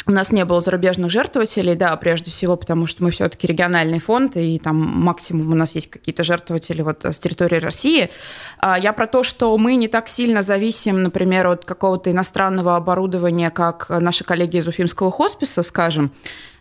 У нас не было зарубежных жертвователей, да, прежде всего, потому что мы все-таки региональный фонд, и там максимум у нас есть какие-то жертвователи вот с территории России. А Я про то, что мы не так сильно зависим, например, от какого-то иностранного оборудования, как наши коллеги из Уфимского хосписа, скажем.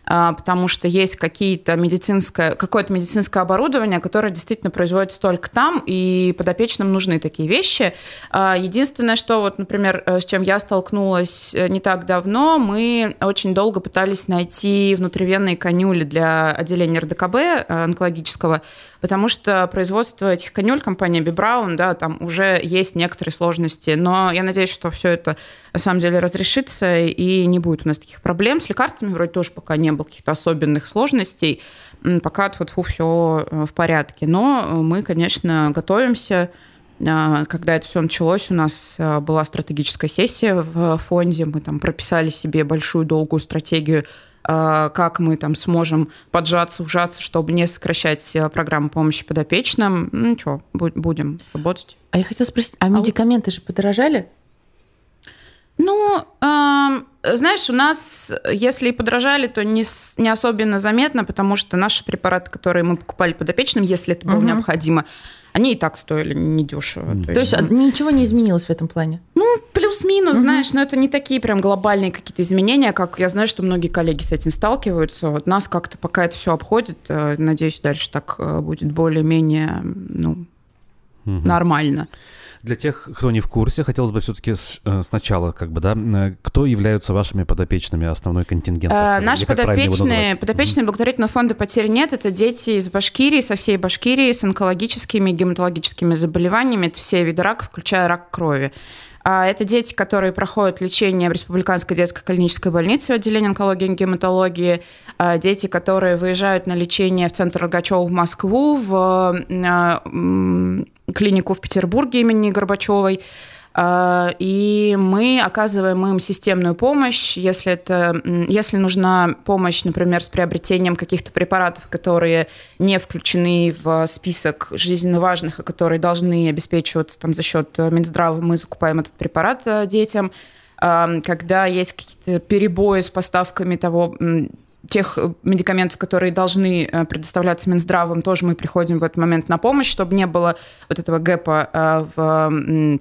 А, потому что есть какие-то медицинское, какое-то медицинское оборудование, которое действительно производится только там, и подопечным нужны такие вещи. А, единственное, что вот, например, э, с чем я столкнулась э, не так давно, мы очень долго пытались найти внутривенные конюли для отделения РДКБ э, онкологического, потому что производство этих конюль компания Бибраун, да, там уже есть некоторые сложности, но я надеюсь, что все это на самом деле разрешится и не будет у нас таких проблем. С лекарствами вроде тоже пока не было каких-то особенных сложностей, пока вот все э, в порядке. Но мы, конечно, готовимся э, когда это все началось, у нас э, была стратегическая сессия в фонде, мы там прописали себе большую долгую стратегию как мы там сможем поджаться, ужаться, чтобы не сокращать программу помощи подопечным. Ну что, будем работать. А я хотела спросить, а, а медикаменты же подорожали? Ну, э, знаешь, у нас, если и подражали, то не, не особенно заметно, потому что наши препараты, которые мы покупали подопечным, если это было угу. необходимо, они и так стоили недешево. То, то есть, есть ничего не изменилось в этом плане? Ну, плюс-минус, угу. знаешь, но это не такие прям глобальные какие-то изменения, как я знаю, что многие коллеги с этим сталкиваются. Вот нас как-то пока это все обходит, э, надеюсь, дальше так э, будет более-менее ну, угу. нормально. Для тех, кто не в курсе, хотелось бы все-таки э, сначала, как бы, да, э, кто являются вашими подопечными, основной контингент? А, наши подопечные, подопечные благотворительного фонда «Потерь нет» — это дети из Башкирии, со всей Башкирии, с онкологическими и гематологическими заболеваниями. Это все виды рака, включая рак крови. А это дети, которые проходят лечение в Республиканской детской клинической больнице в отделении онкологии и гематологии. А дети, которые выезжают на лечение в центр Рогачева в Москву, в клинику в Петербурге имени Горбачевой. А, и мы оказываем им системную помощь, если, это, если нужна помощь, например, с приобретением каких-то препаратов, которые не включены в список жизненно важных, а которые должны обеспечиваться там, за счет Минздрава, мы закупаем этот препарат э, детям. А, когда есть какие-то перебои с поставками того тех медикаментов, которые должны э, предоставляться Минздравом, тоже мы приходим в этот момент на помощь, чтобы не было вот этого гэпа э, в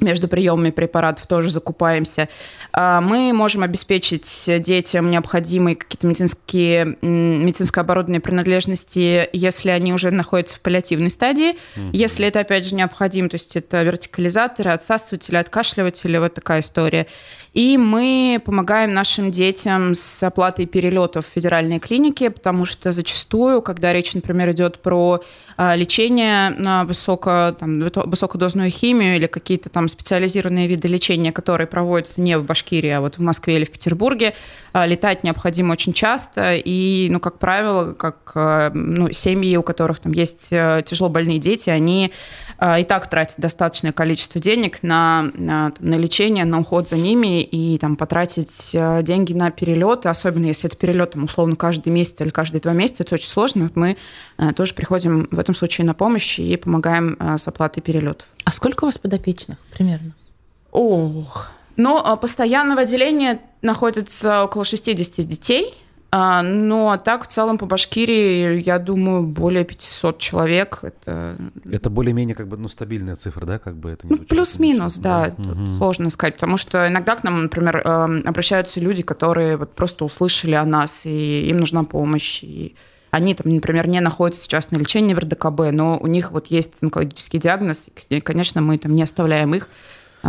между приемами препаратов тоже закупаемся. А, мы можем обеспечить детям необходимые какие-то медицинские, медицинское оборудование принадлежности, если они уже находятся в паллиативной стадии. Mm-hmm. Если это, опять же, необходимо, то есть это вертикализаторы, отсасыватели, откашливатели, вот такая история. И мы помогаем нашим детям с оплатой перелетов в федеральные клиники, потому что зачастую, когда речь, например, идет про а, лечение на высоко, там, высокодозную химию или какие-то там специализированные виды лечения, которые проводятся не в Башкирии, а вот в Москве или в Петербурге, а, летать необходимо очень часто. И, ну, как правило, как а, ну, семьи, у которых там есть э, тяжело больные дети, они и так тратят достаточное количество денег на, на, на лечение, на уход за ними, и там потратить э, деньги на перелеты, особенно если это перелет, там, условно, каждый месяц или каждые два месяца, это очень сложно. Вот мы э, тоже приходим в этом случае на помощь и помогаем э, с оплатой перелетов. А сколько у вас подопечных примерно? Ох, но постоянно в отделении находится около 60 детей, а, а так, в целом, по Башкирии, я думаю, более 500 человек. Это, это более-менее как бы, ну, стабильная цифра, да? Как бы это ну, плюс-минус, да. да. Угу. Сложно сказать, потому что иногда к нам, например, эм, обращаются люди, которые вот просто услышали о нас, и им нужна помощь, и они, там, например, не находятся сейчас на лечении в РДКБ, но у них вот есть онкологический диагноз, и, конечно, мы там не оставляем их,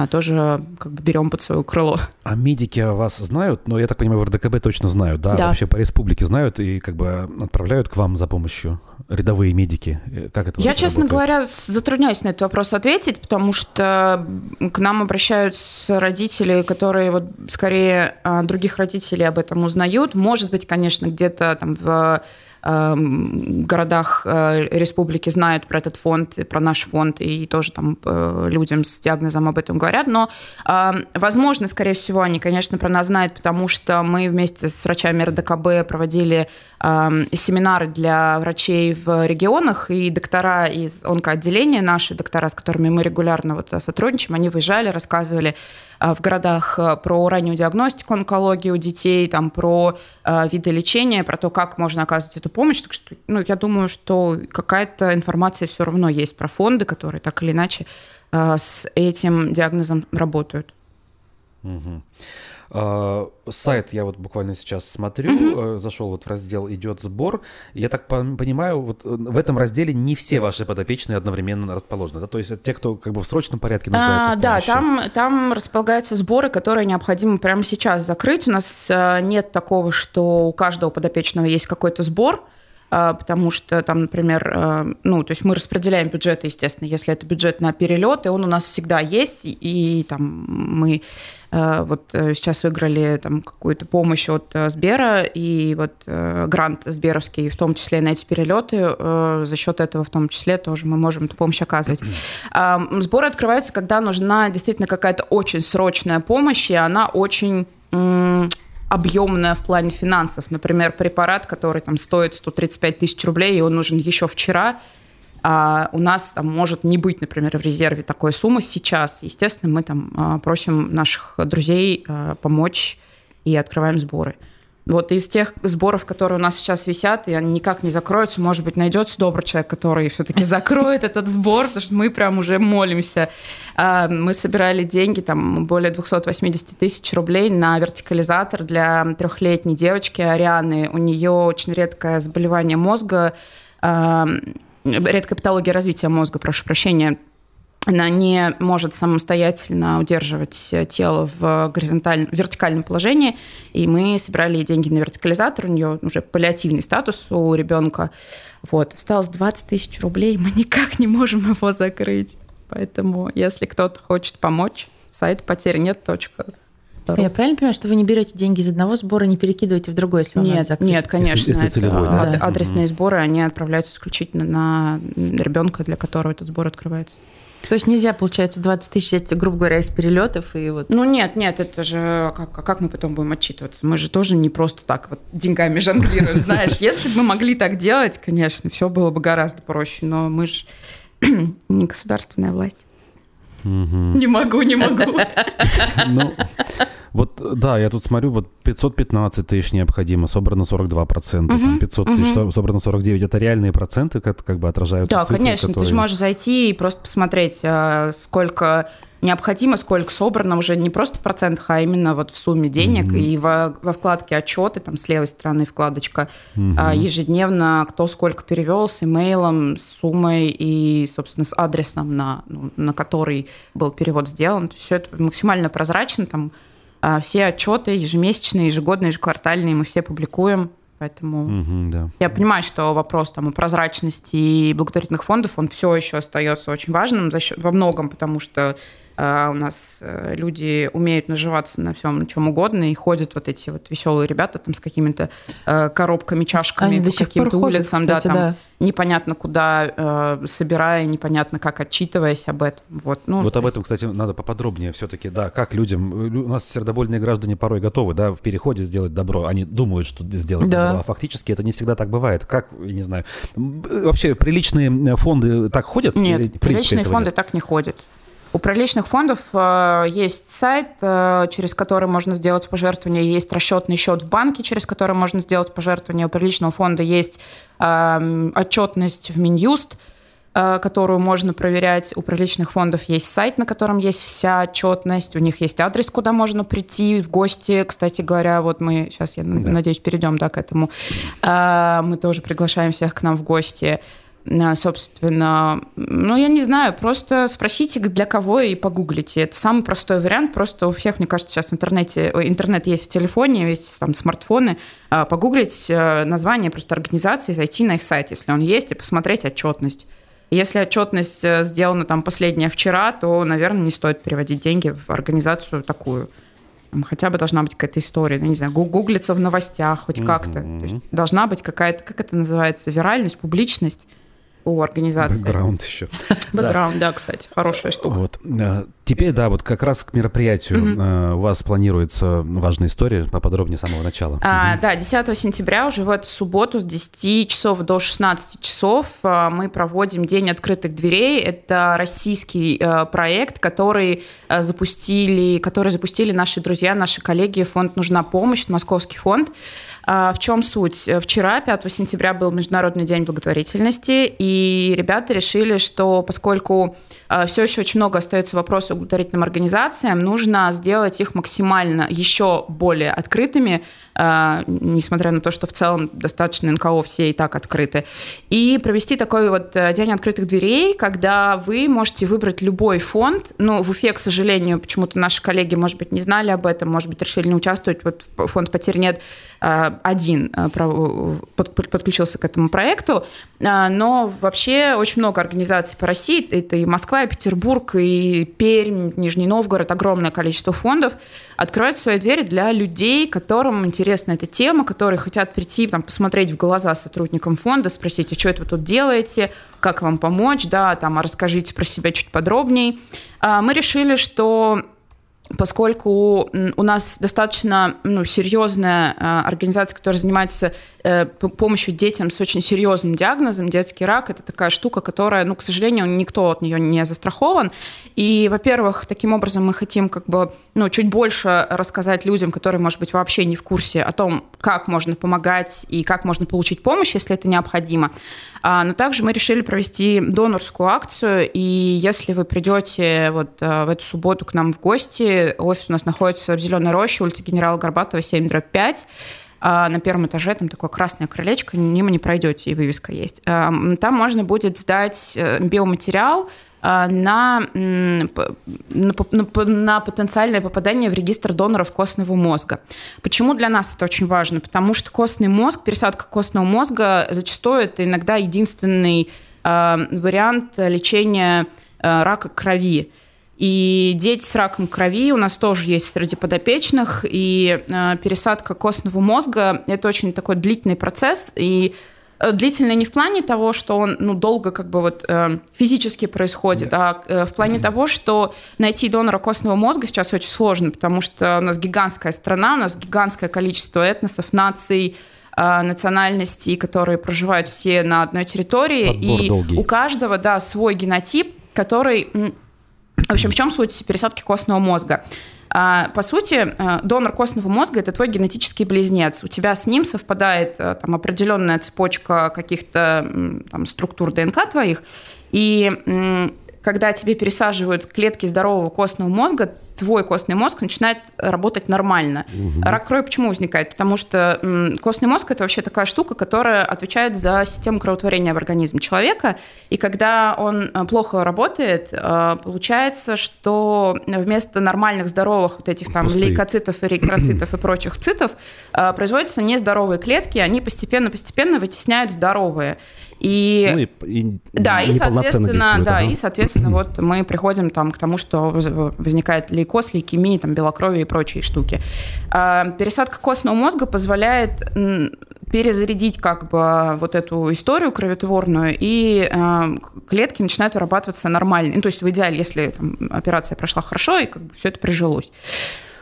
тоже как бы берем под свое крыло. А медики вас знают? Ну, я так понимаю, в РДКБ точно знают, да? да. Вообще по республике знают и как бы отправляют к вам за помощью рядовые медики? Э, как это Я, честно работает? говоря, затрудняюсь на этот вопрос ответить, потому что к нам обращаются родители, которые вот скорее а, других родителей об этом узнают. Может быть, конечно, где-то там в городах э, республики знают про этот фонд, про наш фонд, и тоже там э, людям с диагнозом об этом говорят. Но, эм, возможно, скорее всего, они, конечно, про нас знают, потому что мы вместе с врачами РДКБ проводили эм, семинары для врачей в регионах, и доктора из онкоотделения, наши доктора, с которыми мы регулярно вот сотрудничаем, они выезжали, рассказывали в городах э, про раннюю диагностику онкологии у детей, там, про э, виды лечения, про то, как можно оказывать эту помощь. Так что, ну, я думаю, что какая-то информация все равно есть про фонды, которые так или иначе э, с этим диагнозом работают. Угу. А, сайт я вот буквально сейчас смотрю, угу. зашел вот в раздел «Идет сбор». Я так понимаю, вот э, в этом разделе не все ваши подопечные одновременно расположены. Да? То есть это те, кто как бы в срочном порядке нуждается а, в Да, там, там располагаются сборы, которые необходимо прямо сейчас закрыть. У нас э, нет такого, что у каждого подопечного есть какой-то сбор, а, потому что там, например, ну, то есть мы распределяем бюджеты, естественно, если это бюджет на перелет, и он у нас всегда есть, и там мы Э, вот э, сейчас выиграли там какую-то помощь от э, Сбера, и вот грант Сберовский, в том числе на эти перелеты, за счет этого в том числе тоже мы можем эту помощь оказывать. Сборы открываются, когда нужна действительно какая-то очень срочная помощь, и она очень объемная в плане финансов. Например, препарат, который там стоит 135 тысяч рублей, и он нужен еще вчера, а у нас там может не быть, например, в резерве такой суммы сейчас. Естественно, мы там а, просим наших друзей а, помочь и открываем сборы. Вот из тех сборов, которые у нас сейчас висят, и они никак не закроются, может быть, найдется добрый человек, который все-таки закроет этот сбор, потому что мы прям уже молимся. А, мы собирали деньги, там более 280 тысяч рублей на вертикализатор для трехлетней девочки Арианы. У нее очень редкое заболевание мозга, редкая патология развития мозга, прошу прощения, она не может самостоятельно удерживать тело в горизонтальном, в вертикальном положении, и мы собирали деньги на вертикализатор, у нее уже паллиативный статус у ребенка. Вот. Осталось 20 тысяч рублей, мы никак не можем его закрыть. Поэтому, если кто-то хочет помочь, сайт потерь нет. Второго. Я правильно понимаю, что вы не берете деньги из одного сбора, не перекидываете в другой, если вам нет, Нет, конечно. Если, если целевой, да? да? Адресные сборы, они отправляются исключительно на ребенка, для которого этот сбор открывается. То есть нельзя, получается, 20 тысяч взять, грубо говоря, из перелетов и вот. Ну нет, нет, это же как, как мы потом будем отчитываться? Мы же тоже не просто так вот деньгами жонглируем, знаешь. Если бы мы могли так делать, конечно, все было бы гораздо проще, но мы же не государственная власть. Не могу, не могу. Вот, да, я тут смотрю, вот 515 тысяч необходимо, собрано 42 процента, угу, 500 угу. тысяч, собрано 49. Это реальные проценты, как, как бы отражаются Да, цифры, конечно, которые... ты же можешь зайти и просто посмотреть, а, сколько необходимо, сколько собрано уже не просто в процентах, а именно вот в сумме денег. Mm-hmm. И во, во вкладке отчеты, там с левой стороны вкладочка, mm-hmm. ежедневно кто сколько перевел с имейлом, с суммой и, собственно, с адресом, на, ну, на который был перевод сделан. То есть все это максимально прозрачно, там все отчеты ежемесячные, ежегодные, ежеквартальные мы все публикуем. Поэтому угу, да. я понимаю, что вопрос там, о прозрачности благотворительных фондов, он все еще остается очень важным за счет, во многом, потому что а, у нас э, люди умеют наживаться на всем, на чем угодно, и ходят вот эти вот веселые ребята там с какими-то э, коробками, чашками Они по каким-то улицам, кстати, да, там да. непонятно куда э, собирая, непонятно как отчитываясь об этом. Вот, ну, вот об этом, кстати, надо поподробнее все-таки, да, как людям, у нас сердобольные граждане порой готовы, да, в переходе сделать добро, они думают, что сделать да. добро, а фактически это не всегда так бывает. Как, я не знаю, вообще приличные фонды так ходят? Нет, Или, приличные фонды нет? так не ходят. У приличных фондов э, есть сайт, э, через который можно сделать пожертвование, есть расчетный счет в банке, через который можно сделать пожертвование. У приличного фонда есть э, отчетность в Минюст, которую можно проверять. У приличных фондов есть сайт, на котором есть вся отчетность. У них есть адрес, куда можно прийти в гости. Кстати говоря, вот мы сейчас, я да. надеюсь, перейдем да, к этому. Мы тоже приглашаем всех к нам в гости. А, собственно, ну, я не знаю, просто спросите, для кого, и погуглите. Это самый простой вариант, просто у всех, мне кажется, сейчас в интернете, интернет есть в телефоне, есть там смартфоны, а, погуглить э, название просто организации, зайти на их сайт, если он есть, и посмотреть отчетность. Если отчетность э, сделана там последняя вчера, то, наверное, не стоит переводить деньги в организацию такую. Там хотя бы должна быть какая-то история, ну, не знаю, гуглиться в новостях хоть mm-hmm. как-то. То есть должна быть какая-то, как это называется, виральность, публичность у организации. Бэкграунд еще. Бэкграунд, да, кстати, хорошая штука. Вот. Э, теперь, да, вот как раз к мероприятию угу. у вас планируется важная история, поподробнее с самого начала. А, угу. Да, 10 сентября уже в эту субботу с 10 часов до 16 часов э, мы проводим День открытых дверей. Это российский проект, который запустили, который запустили наши друзья, наши коллеги, фонд «Нужна помощь», московский фонд. А в чем суть? Вчера, 5 сентября, был Международный день благотворительности, и ребята решили, что поскольку все еще очень много остается вопросов благотворительным организациям, нужно сделать их максимально еще более открытыми, а, несмотря на то, что в целом достаточно НКО все и так открыты. И провести такой вот э, день открытых дверей, когда вы можете выбрать любой фонд. Ну, в Уфе, к сожалению, почему-то наши коллеги, может быть, не знали об этом, может быть, решили не участвовать. Вот фонд «Потерь нет» а, один э, подключился к этому проекту. Но вообще очень много организаций по России. Это и Москва, и Петербург, и Пермь, Нижний Новгород. Огромное количество фондов открывают свои двери для людей, которым интересна эта тема, которые хотят прийти, там, посмотреть в глаза сотрудникам фонда, спросить, а что это вы тут делаете, как вам помочь, да, там, а расскажите про себя чуть подробнее. А, мы решили, что поскольку у нас достаточно ну, серьезная а, организация, которая занимается э, помощью детям с очень серьезным диагнозом, детский рак, это такая штука, которая, ну, к сожалению, никто от нее не застрахован. И, во-первых, таким образом мы хотим как бы, ну, чуть больше рассказать людям, которые, может быть, вообще не в курсе о том, как можно помогать и как можно получить помощь, если это необходимо. А, но также мы решили провести донорскую акцию, и если вы придете вот э, в эту субботу к нам в гости, офис у нас находится в Зеленой роще, улица генерала Горбатова, 7 5, а на первом этаже там такое красное крылечко, мимо не пройдете, и вывеска есть. А, там можно будет сдать э, биоматериал, а, на, на, на потенциальное попадание в регистр доноров костного мозга. Почему для нас это очень важно? Потому что костный мозг, пересадка костного мозга зачастую это иногда единственный а, вариант лечения а, рака крови. И дети с раком крови у нас тоже есть среди подопечных, и пересадка костного мозга – это очень такой длительный процесс, и Э, длительный не в плане того, что он ну, долго как бы вот э, физически происходит, да. а э, в плане того, что найти донора костного мозга сейчас очень сложно, потому что у нас гигантская страна, у нас гигантское количество этносов, наций, э, национальностей, которые проживают все на одной территории, Подбор и долгий. у каждого, да, свой генотип, который, в общем, в чем суть пересадки костного мозга? А, по сути, э, донор костного мозга – это твой генетический близнец. У тебя с ним совпадает э, там, определенная цепочка каких-то там, структур ДНК твоих, и когда тебе пересаживают клетки здорового костного мозга, твой костный мозг начинает работать нормально. Угу. Рак крови почему возникает? Потому что костный мозг это вообще такая штука, которая отвечает за систему кровотворения в организме человека. И когда он э, плохо работает, э, получается, что вместо нормальных здоровых вот этих там Пустые. лейкоцитов, эритроцитов и прочих цитов э, производятся нездоровые клетки, они постепенно-постепенно вытесняют здоровые. И, ну, и, и да, и соответственно, да, и соответственно, вот мы приходим там к тому, что возникает лейкоз, лейкемия, там белокровие и прочие штуки. А, пересадка костного мозга позволяет перезарядить как бы вот эту историю кроветворную, и э, клетки начинают вырабатываться нормально. Ну, то есть в идеале, если там, операция прошла хорошо, и как бы все это прижилось.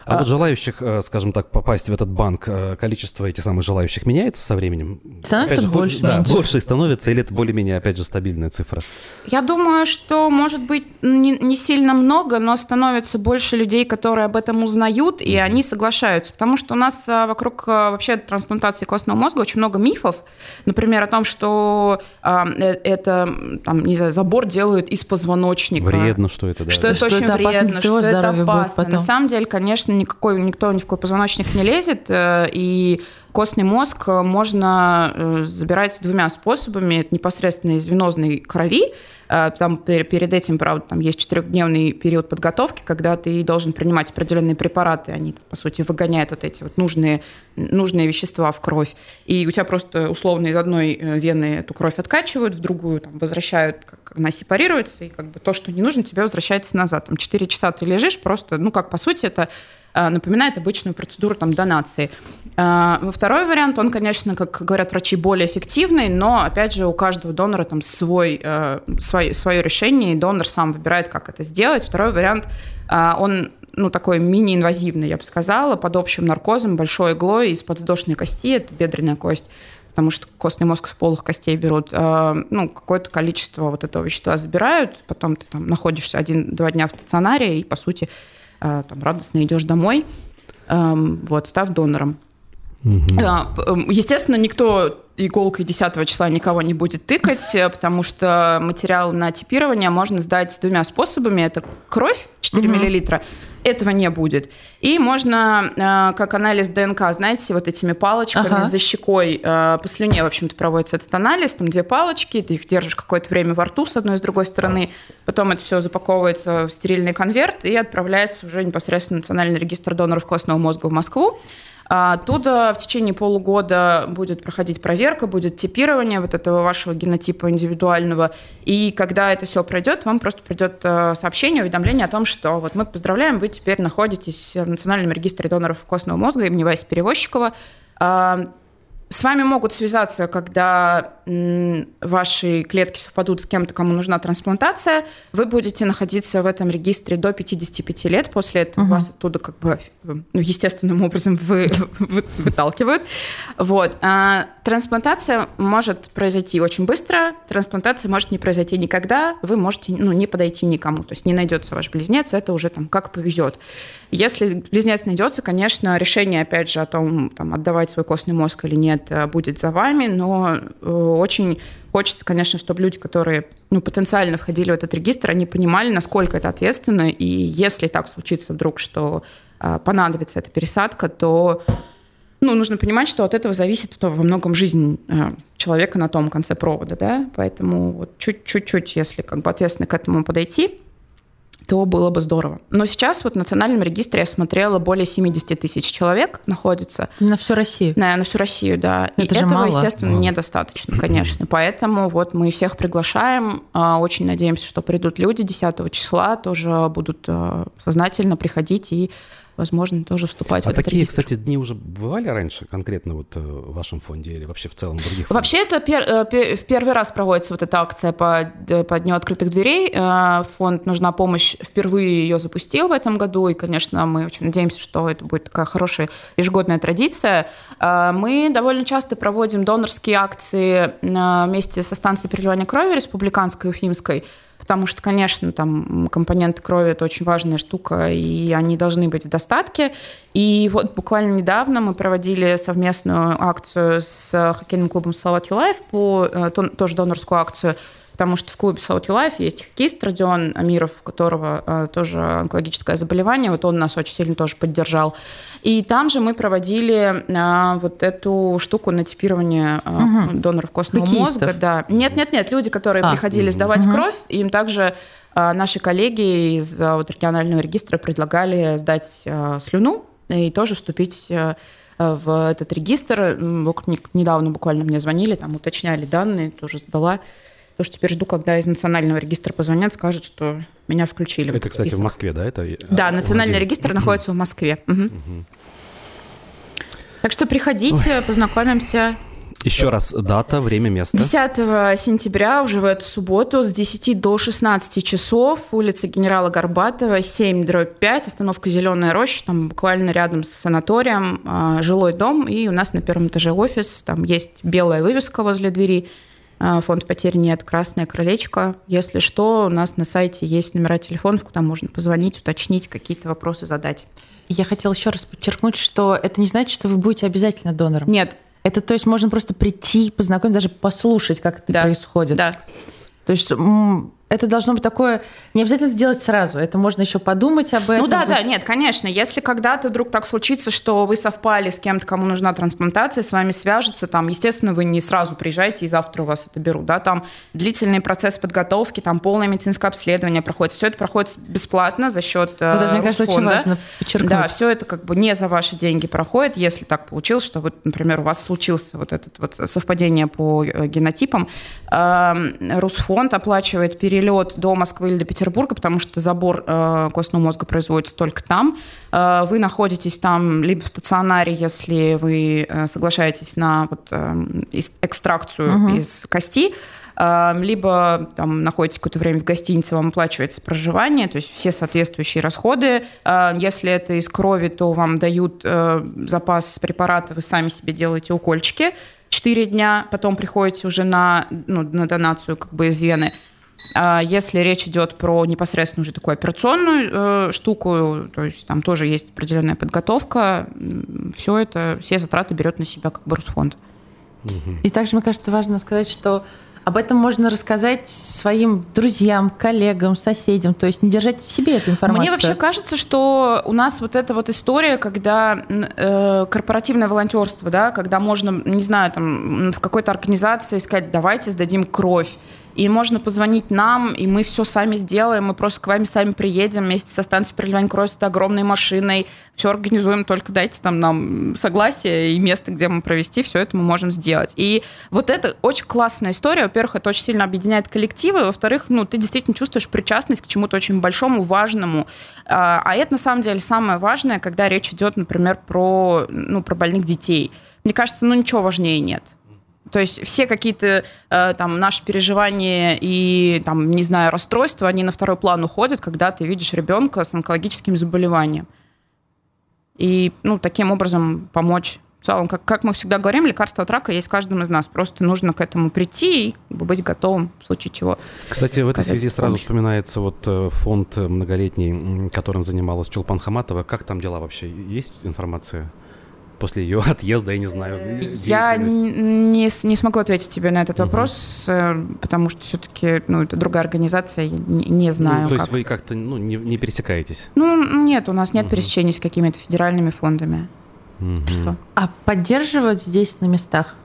А, а вот желающих, э, скажем так, попасть в этот банк, э, количество этих самых желающих меняется со временем? Становится же, больше, да, меньше. больше становится, или это более-менее, опять же, стабильная цифра? Я думаю, что, может быть, не, не сильно много, но становится больше людей, которые об этом узнают, и mm-hmm. они соглашаются. Потому что у нас э, вокруг вообще трансплантации костного мозга очень много мифов. Например, о том, что а, это, там, не знаю, забор делают из позвоночника. Вредно, что это, да. Что это что очень это вредно, что это опасно. На самом деле, конечно, никакой, никто ни в какой позвоночник не лезет, э, и костный мозг можно э, забирать двумя способами. Это непосредственно из венозной крови, э, там перед этим, правда, там есть четырехдневный период подготовки, когда ты должен принимать определенные препараты, они, по сути, выгоняют вот эти вот нужные, нужные вещества в кровь. И у тебя просто условно из одной вены эту кровь откачивают, в другую там, возвращают, как она сепарируется, и как бы то, что не нужно, тебе возвращается назад. Там 4 часа ты лежишь, просто, ну, как по сути, это Э, напоминает обычную процедуру там, донации. Э, второй вариант, он, конечно, как говорят врачи, более эффективный, но, опять же, у каждого донора там свой, э, свой, свое решение, и донор сам выбирает, как это сделать. Второй вариант, он ну, такой мини-инвазивный, я бы сказала, под общим наркозом, большой иглой из подвздошной кости, это бедренная кость, потому что костный мозг с полых костей берут, ну, какое-то количество вот этого вещества забирают, потом ты там находишься один-два дня в стационаре, и, по сути, там, радостно идешь домой, вот, став донором. Угу. Естественно, никто иголкой 10 числа никого не будет тыкать, э, потому что материал на типирование можно сдать двумя способами. Это кровь 4 угу. миллилитра, этого не будет. И можно, э, как анализ ДНК, знаете, вот этими палочками ага. за щекой по слюне, в общем-то, проводится этот анализ. Там две палочки, ты их держишь какое-то время во рту с одной и с другой стороны. Потом это все запаковывается в стерильный конверт и отправляется уже непосредственно в Национальный регистр доноров костного мозга в Москву. А оттуда в течение полугода будет проходить проверка, будет типирование вот этого вашего генотипа индивидуального. И когда это все пройдет, вам просто придет э, сообщение, уведомление о том, что вот мы поздравляем, вы теперь находитесь в Национальном регистре доноров костного мозга имени Вайс Перевозчикова. А, с вами могут связаться, когда ваши клетки совпадут с кем-то, кому нужна трансплантация. Вы будете находиться в этом регистре до 55 лет. После этого угу. вас оттуда как бы ну, естественным образом вы, вы, выталкивают. Вот. А трансплантация может произойти очень быстро. Трансплантация может не произойти никогда. Вы можете ну, не подойти никому. То есть не найдется ваш близнец. Это уже там как повезет. Если близнец найдется, конечно, решение, опять же, о том, там, отдавать свой костный мозг или нет, э, будет за вами, но э, очень хочется, конечно, чтобы люди, которые ну, потенциально входили в этот регистр, они понимали, насколько это ответственно, и если так случится вдруг, что э, понадобится эта пересадка, то ну, нужно понимать, что от этого зависит во многом жизнь человека на том конце провода, да, поэтому вот чуть-чуть, если как бы ответственно к этому подойти, то было бы здорово. Но сейчас вот в Национальном регистре я смотрела, более 70 тысяч человек находится. На всю Россию? На, на всю Россию, да. Это И этого, мало. естественно, мало. недостаточно, конечно. Поэтому вот мы всех приглашаем. А, очень надеемся, что придут люди 10 числа, тоже будут а, сознательно приходить и возможно, тоже вступать а в этот такие, регистр. кстати, дни уже бывали раньше, конкретно вот э, в вашем фонде или вообще в целом других фондах? Вообще это пер, э, в первый раз проводится вот эта акция по, по Дню открытых дверей. Э, фонд «Нужна помощь» впервые ее запустил в этом году, и, конечно, мы очень надеемся, что это будет такая хорошая ежегодная традиция. Мы довольно часто проводим донорские акции вместе со станцией переливания крови республиканской Уфимской, потому что, конечно, там компоненты крови – это очень важная штука, и они должны быть в достатке. И вот буквально недавно мы проводили совместную акцию с хоккейным клубом «Салат Юлайф» по э, тоже донорскую акцию – потому что в клубе South Life есть хоккеист Родион Амиров, у которого э, тоже онкологическое заболевание, вот он нас очень сильно тоже поддержал. И там же мы проводили э, вот эту штуку на типирование э, угу. доноров костного Хоккеистов. мозга. Да. Нет, нет, нет, люди, которые а. приходили сдавать угу. кровь, им также э, наши коллеги из э, вот, регионального регистра предлагали сдать э, слюну и тоже вступить э, в этот регистр. Недавно буквально мне звонили, там уточняли данные, тоже сдала. Потому что теперь жду, когда из национального регистра позвонят, скажут, что меня включили. Это, кстати, в Москве, да? Это да, национальный один. регистр находится в Москве. Угу. Угу. Так что приходите, Ой. познакомимся. Еще раз дата, время, место. 10 сентября, уже в эту субботу, с 10 до 16 часов, улица генерала Горбатова, 7, дробь 5, остановка Зеленая роща, там буквально рядом с санаторием, а, жилой дом, и у нас на первом этаже офис, там есть белая вывеска возле двери, а, фонд потерь нет, красное крылечко. Если что, у нас на сайте есть номера телефонов, куда можно позвонить, уточнить, какие-то вопросы задать. Я хотела еще раз подчеркнуть, что это не значит, что вы будете обязательно донором. Нет. Это, то есть, можно просто прийти, познакомиться, даже послушать, как это да. происходит. Да. То есть это должно быть такое, не обязательно это делать сразу, это можно еще подумать об этом. Ну да, да, нет, конечно, если когда-то вдруг так случится, что вы совпали с кем-то, кому нужна трансплантация, с вами свяжутся, там, естественно, вы не сразу приезжаете и завтра у вас это берут, да, там длительный процесс подготовки, там полное медицинское обследование проходит, все это проходит бесплатно за счет вот это, мне кажется, очень важно подчеркнуть. Да, все это как бы не за ваши деньги проходит, если так получилось, что вот, например, у вас случился вот это вот совпадение по э, генотипам, Русфонд оплачивает перелет перелет до Москвы или до Петербурга, потому что забор э, костного мозга производится только там. Э, вы находитесь там либо в стационаре, если вы э, соглашаетесь на вот, э, экстракцию угу. из кости, э, либо там, находитесь какое-то время в гостинице, вам оплачивается проживание, то есть все соответствующие расходы. Э, если это из крови, то вам дают э, запас препарата, вы сами себе делаете укольчики. 4 дня, потом приходите уже на, ну, на донацию как бы из вены. А если речь идет про непосредственно уже такую операционную э, штуку, то есть там тоже есть определенная подготовка, все это, все затраты берет на себя как бы Русфонд. И также, мне кажется, важно сказать, что об этом можно рассказать своим друзьям, коллегам, соседям, то есть не держать в себе эту информацию. Мне вообще кажется, что у нас вот эта вот история, когда э, корпоративное волонтерство, да, когда можно, не знаю, там в какой-то организации сказать, давайте сдадим кровь, и можно позвонить нам, и мы все сами сделаем, мы просто к вам сами приедем вместе со станцией переливания крови с огромной машиной, все организуем, только дайте там нам согласие и место, где мы провести, все это мы можем сделать. И вот это очень классная история. Во-первых, это очень сильно объединяет коллективы, во-вторых, ну, ты действительно чувствуешь причастность к чему-то очень большому, важному. А, а это, на самом деле, самое важное, когда речь идет, например, про, ну, про больных детей. Мне кажется, ну, ничего важнее нет. То есть все какие-то э, там наши переживания и там, не знаю, расстройства, они на второй план уходят, когда ты видишь ребенка с онкологическим заболеванием. И ну, таким образом помочь в целом, как, как мы всегда говорим, лекарство от рака есть в каждом из нас. Просто нужно к этому прийти и быть готовым в случае чего. Кстати, в этой связи сразу вспоминается вот э, фонд многолетний, которым занималась Чулпан Хаматова. Как там дела вообще? Есть информация? После ее отъезда, я не знаю. Э, я не, не смогу ответить тебе на этот угу. вопрос, э, потому что все-таки ну, это другая организация, я не, не знаю. Ну, то как. есть вы как-то ну, не, не пересекаетесь? Ну, нет, у нас нет угу. пересечений с какими-то федеральными фондами. Угу. Что? А поддерживают здесь на местах?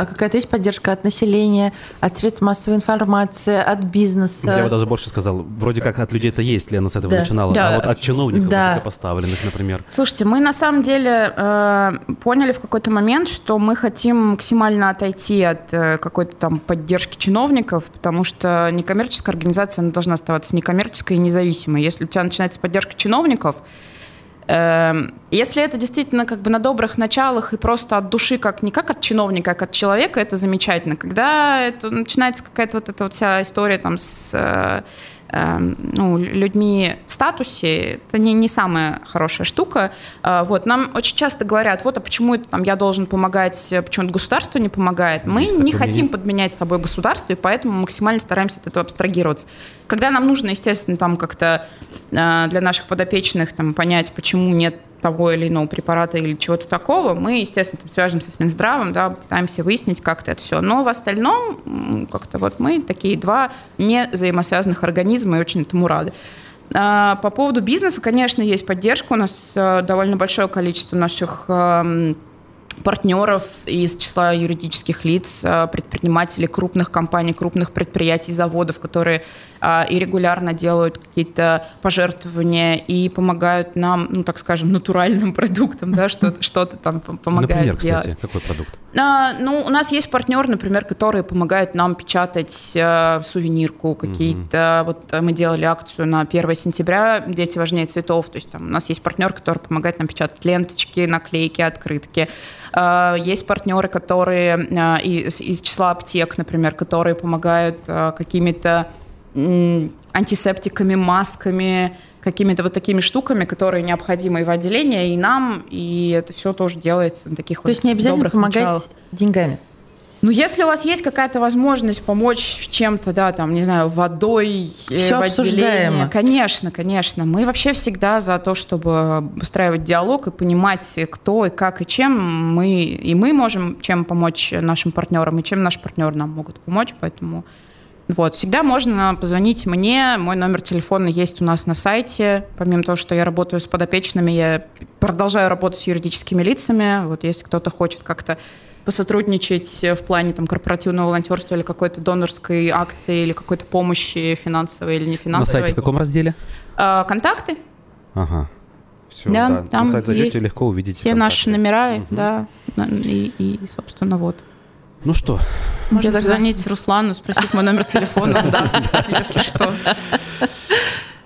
А какая-то есть поддержка от населения, от средств массовой информации, от бизнеса? Я бы даже больше сказал, вроде как от людей это есть, Лена с этого да. начинала, да. а вот от чиновников да. высокопоставленных, например. Слушайте, мы на самом деле э, поняли в какой-то момент, что мы хотим максимально отойти от э, какой-то там поддержки чиновников, потому что некоммерческая организация она должна оставаться некоммерческой и независимой. Если у тебя начинается поддержка чиновников, если это действительно как бы на добрых началах и просто от души, как не как от чиновника, а как от человека, это замечательно. Когда это начинается какая-то вот эта вот вся история там с э, Эм, ну, людьми в статусе, это не, не самая хорошая штука. Э, вот, нам очень часто говорят, вот, а почему это там я должен помогать, почему государство не помогает? Мы Есть не хотим мнение. подменять с собой государство, и поэтому максимально стараемся от этого абстрагироваться. Когда нам нужно, естественно, там как-то э, для наших подопечных там, понять, почему нет того или иного препарата или чего-то такого, мы, естественно, там, свяжемся с Минздравом, да, пытаемся выяснить как-то это все. Но в остальном как-то вот мы такие два не взаимосвязанных организма и очень этому рады. А, по поводу бизнеса, конечно, есть поддержка. У нас э, довольно большое количество наших эм, партнеров из числа юридических лиц, э, предпринимателей крупных компаний, крупных предприятий, заводов, которые а, и регулярно делают какие-то пожертвования и помогают нам, ну, так скажем, натуральным продуктам, да, что-то, что-то там помогает Например, делать. кстати, какой продукт? А, ну, у нас есть партнер, например, которые помогают нам печатать э, сувенирку какие-то. Mm-hmm. Вот мы делали акцию на 1 сентября «Дети важнее цветов». То есть там у нас есть партнер, который помогает нам печатать ленточки, наклейки, открытки. Э, есть партнеры, которые э, из, из числа аптек, например, которые помогают э, какими-то антисептиками, масками, какими-то вот такими штуками, которые необходимы и в отделении, и нам, и это все тоже делается на таких То вот есть не обязательно помогать началах. деньгами? Ну, если у вас есть какая-то возможность помочь чем-то, да, там, не знаю, водой, э, Все в отделении, конечно, конечно. Мы вообще всегда за то, чтобы устраивать диалог и понимать, кто и как и чем мы, и мы можем чем помочь нашим партнерам, и чем наши партнеры нам могут помочь, поэтому вот, всегда можно позвонить мне, мой номер телефона есть у нас на сайте. Помимо того, что я работаю с подопечными, я продолжаю работать с юридическими лицами. Вот если кто-то хочет как-то посотрудничать в плане там, корпоративного волонтерства или какой-то донорской акции или какой-то помощи финансовой или не финансовой. На сайте в каком разделе? А, контакты. Ага. Все, да, да. Там на сайт зайдете, легко увидите. Все контакты. наши номера, угу. да, и, и, собственно, вот. Ну что? Можно позвонить Руслану, спросить мой номер телефона, он даст, если что.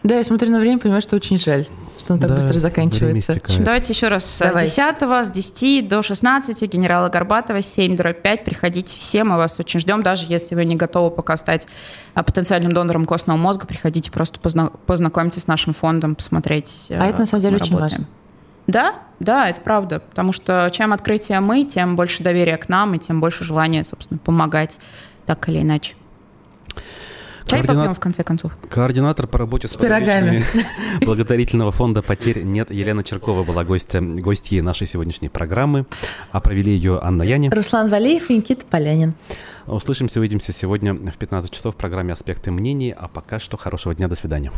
Да, я смотрю на время, понимаю, что очень жаль, что он так да, быстро заканчивается. Давайте еще раз. С 10 с 10 до 16 генерала Горбатова 7 дробь 5. Приходите все, мы вас очень ждем. Даже если вы не готовы пока стать а, потенциальным донором костного мозга, приходите просто познакомиться с нашим фондом, посмотреть. А это на самом деле очень работаем. важно. Да, да, это правда. Потому что чем открытие мы, тем больше доверия к нам и тем больше желания, собственно, помогать так или иначе. Чай Координа... попьем в конце концов. Координатор по работе с, с пирогами благотворительного фонда «Потерь нет» Елена Черкова была гостем, гостьей нашей сегодняшней программы, а провели ее Анна Яни. Руслан Валеев и Никита Полянин. Услышимся, увидимся сегодня в 15 часов в программе «Аспекты мнений». А пока что хорошего дня, до свидания.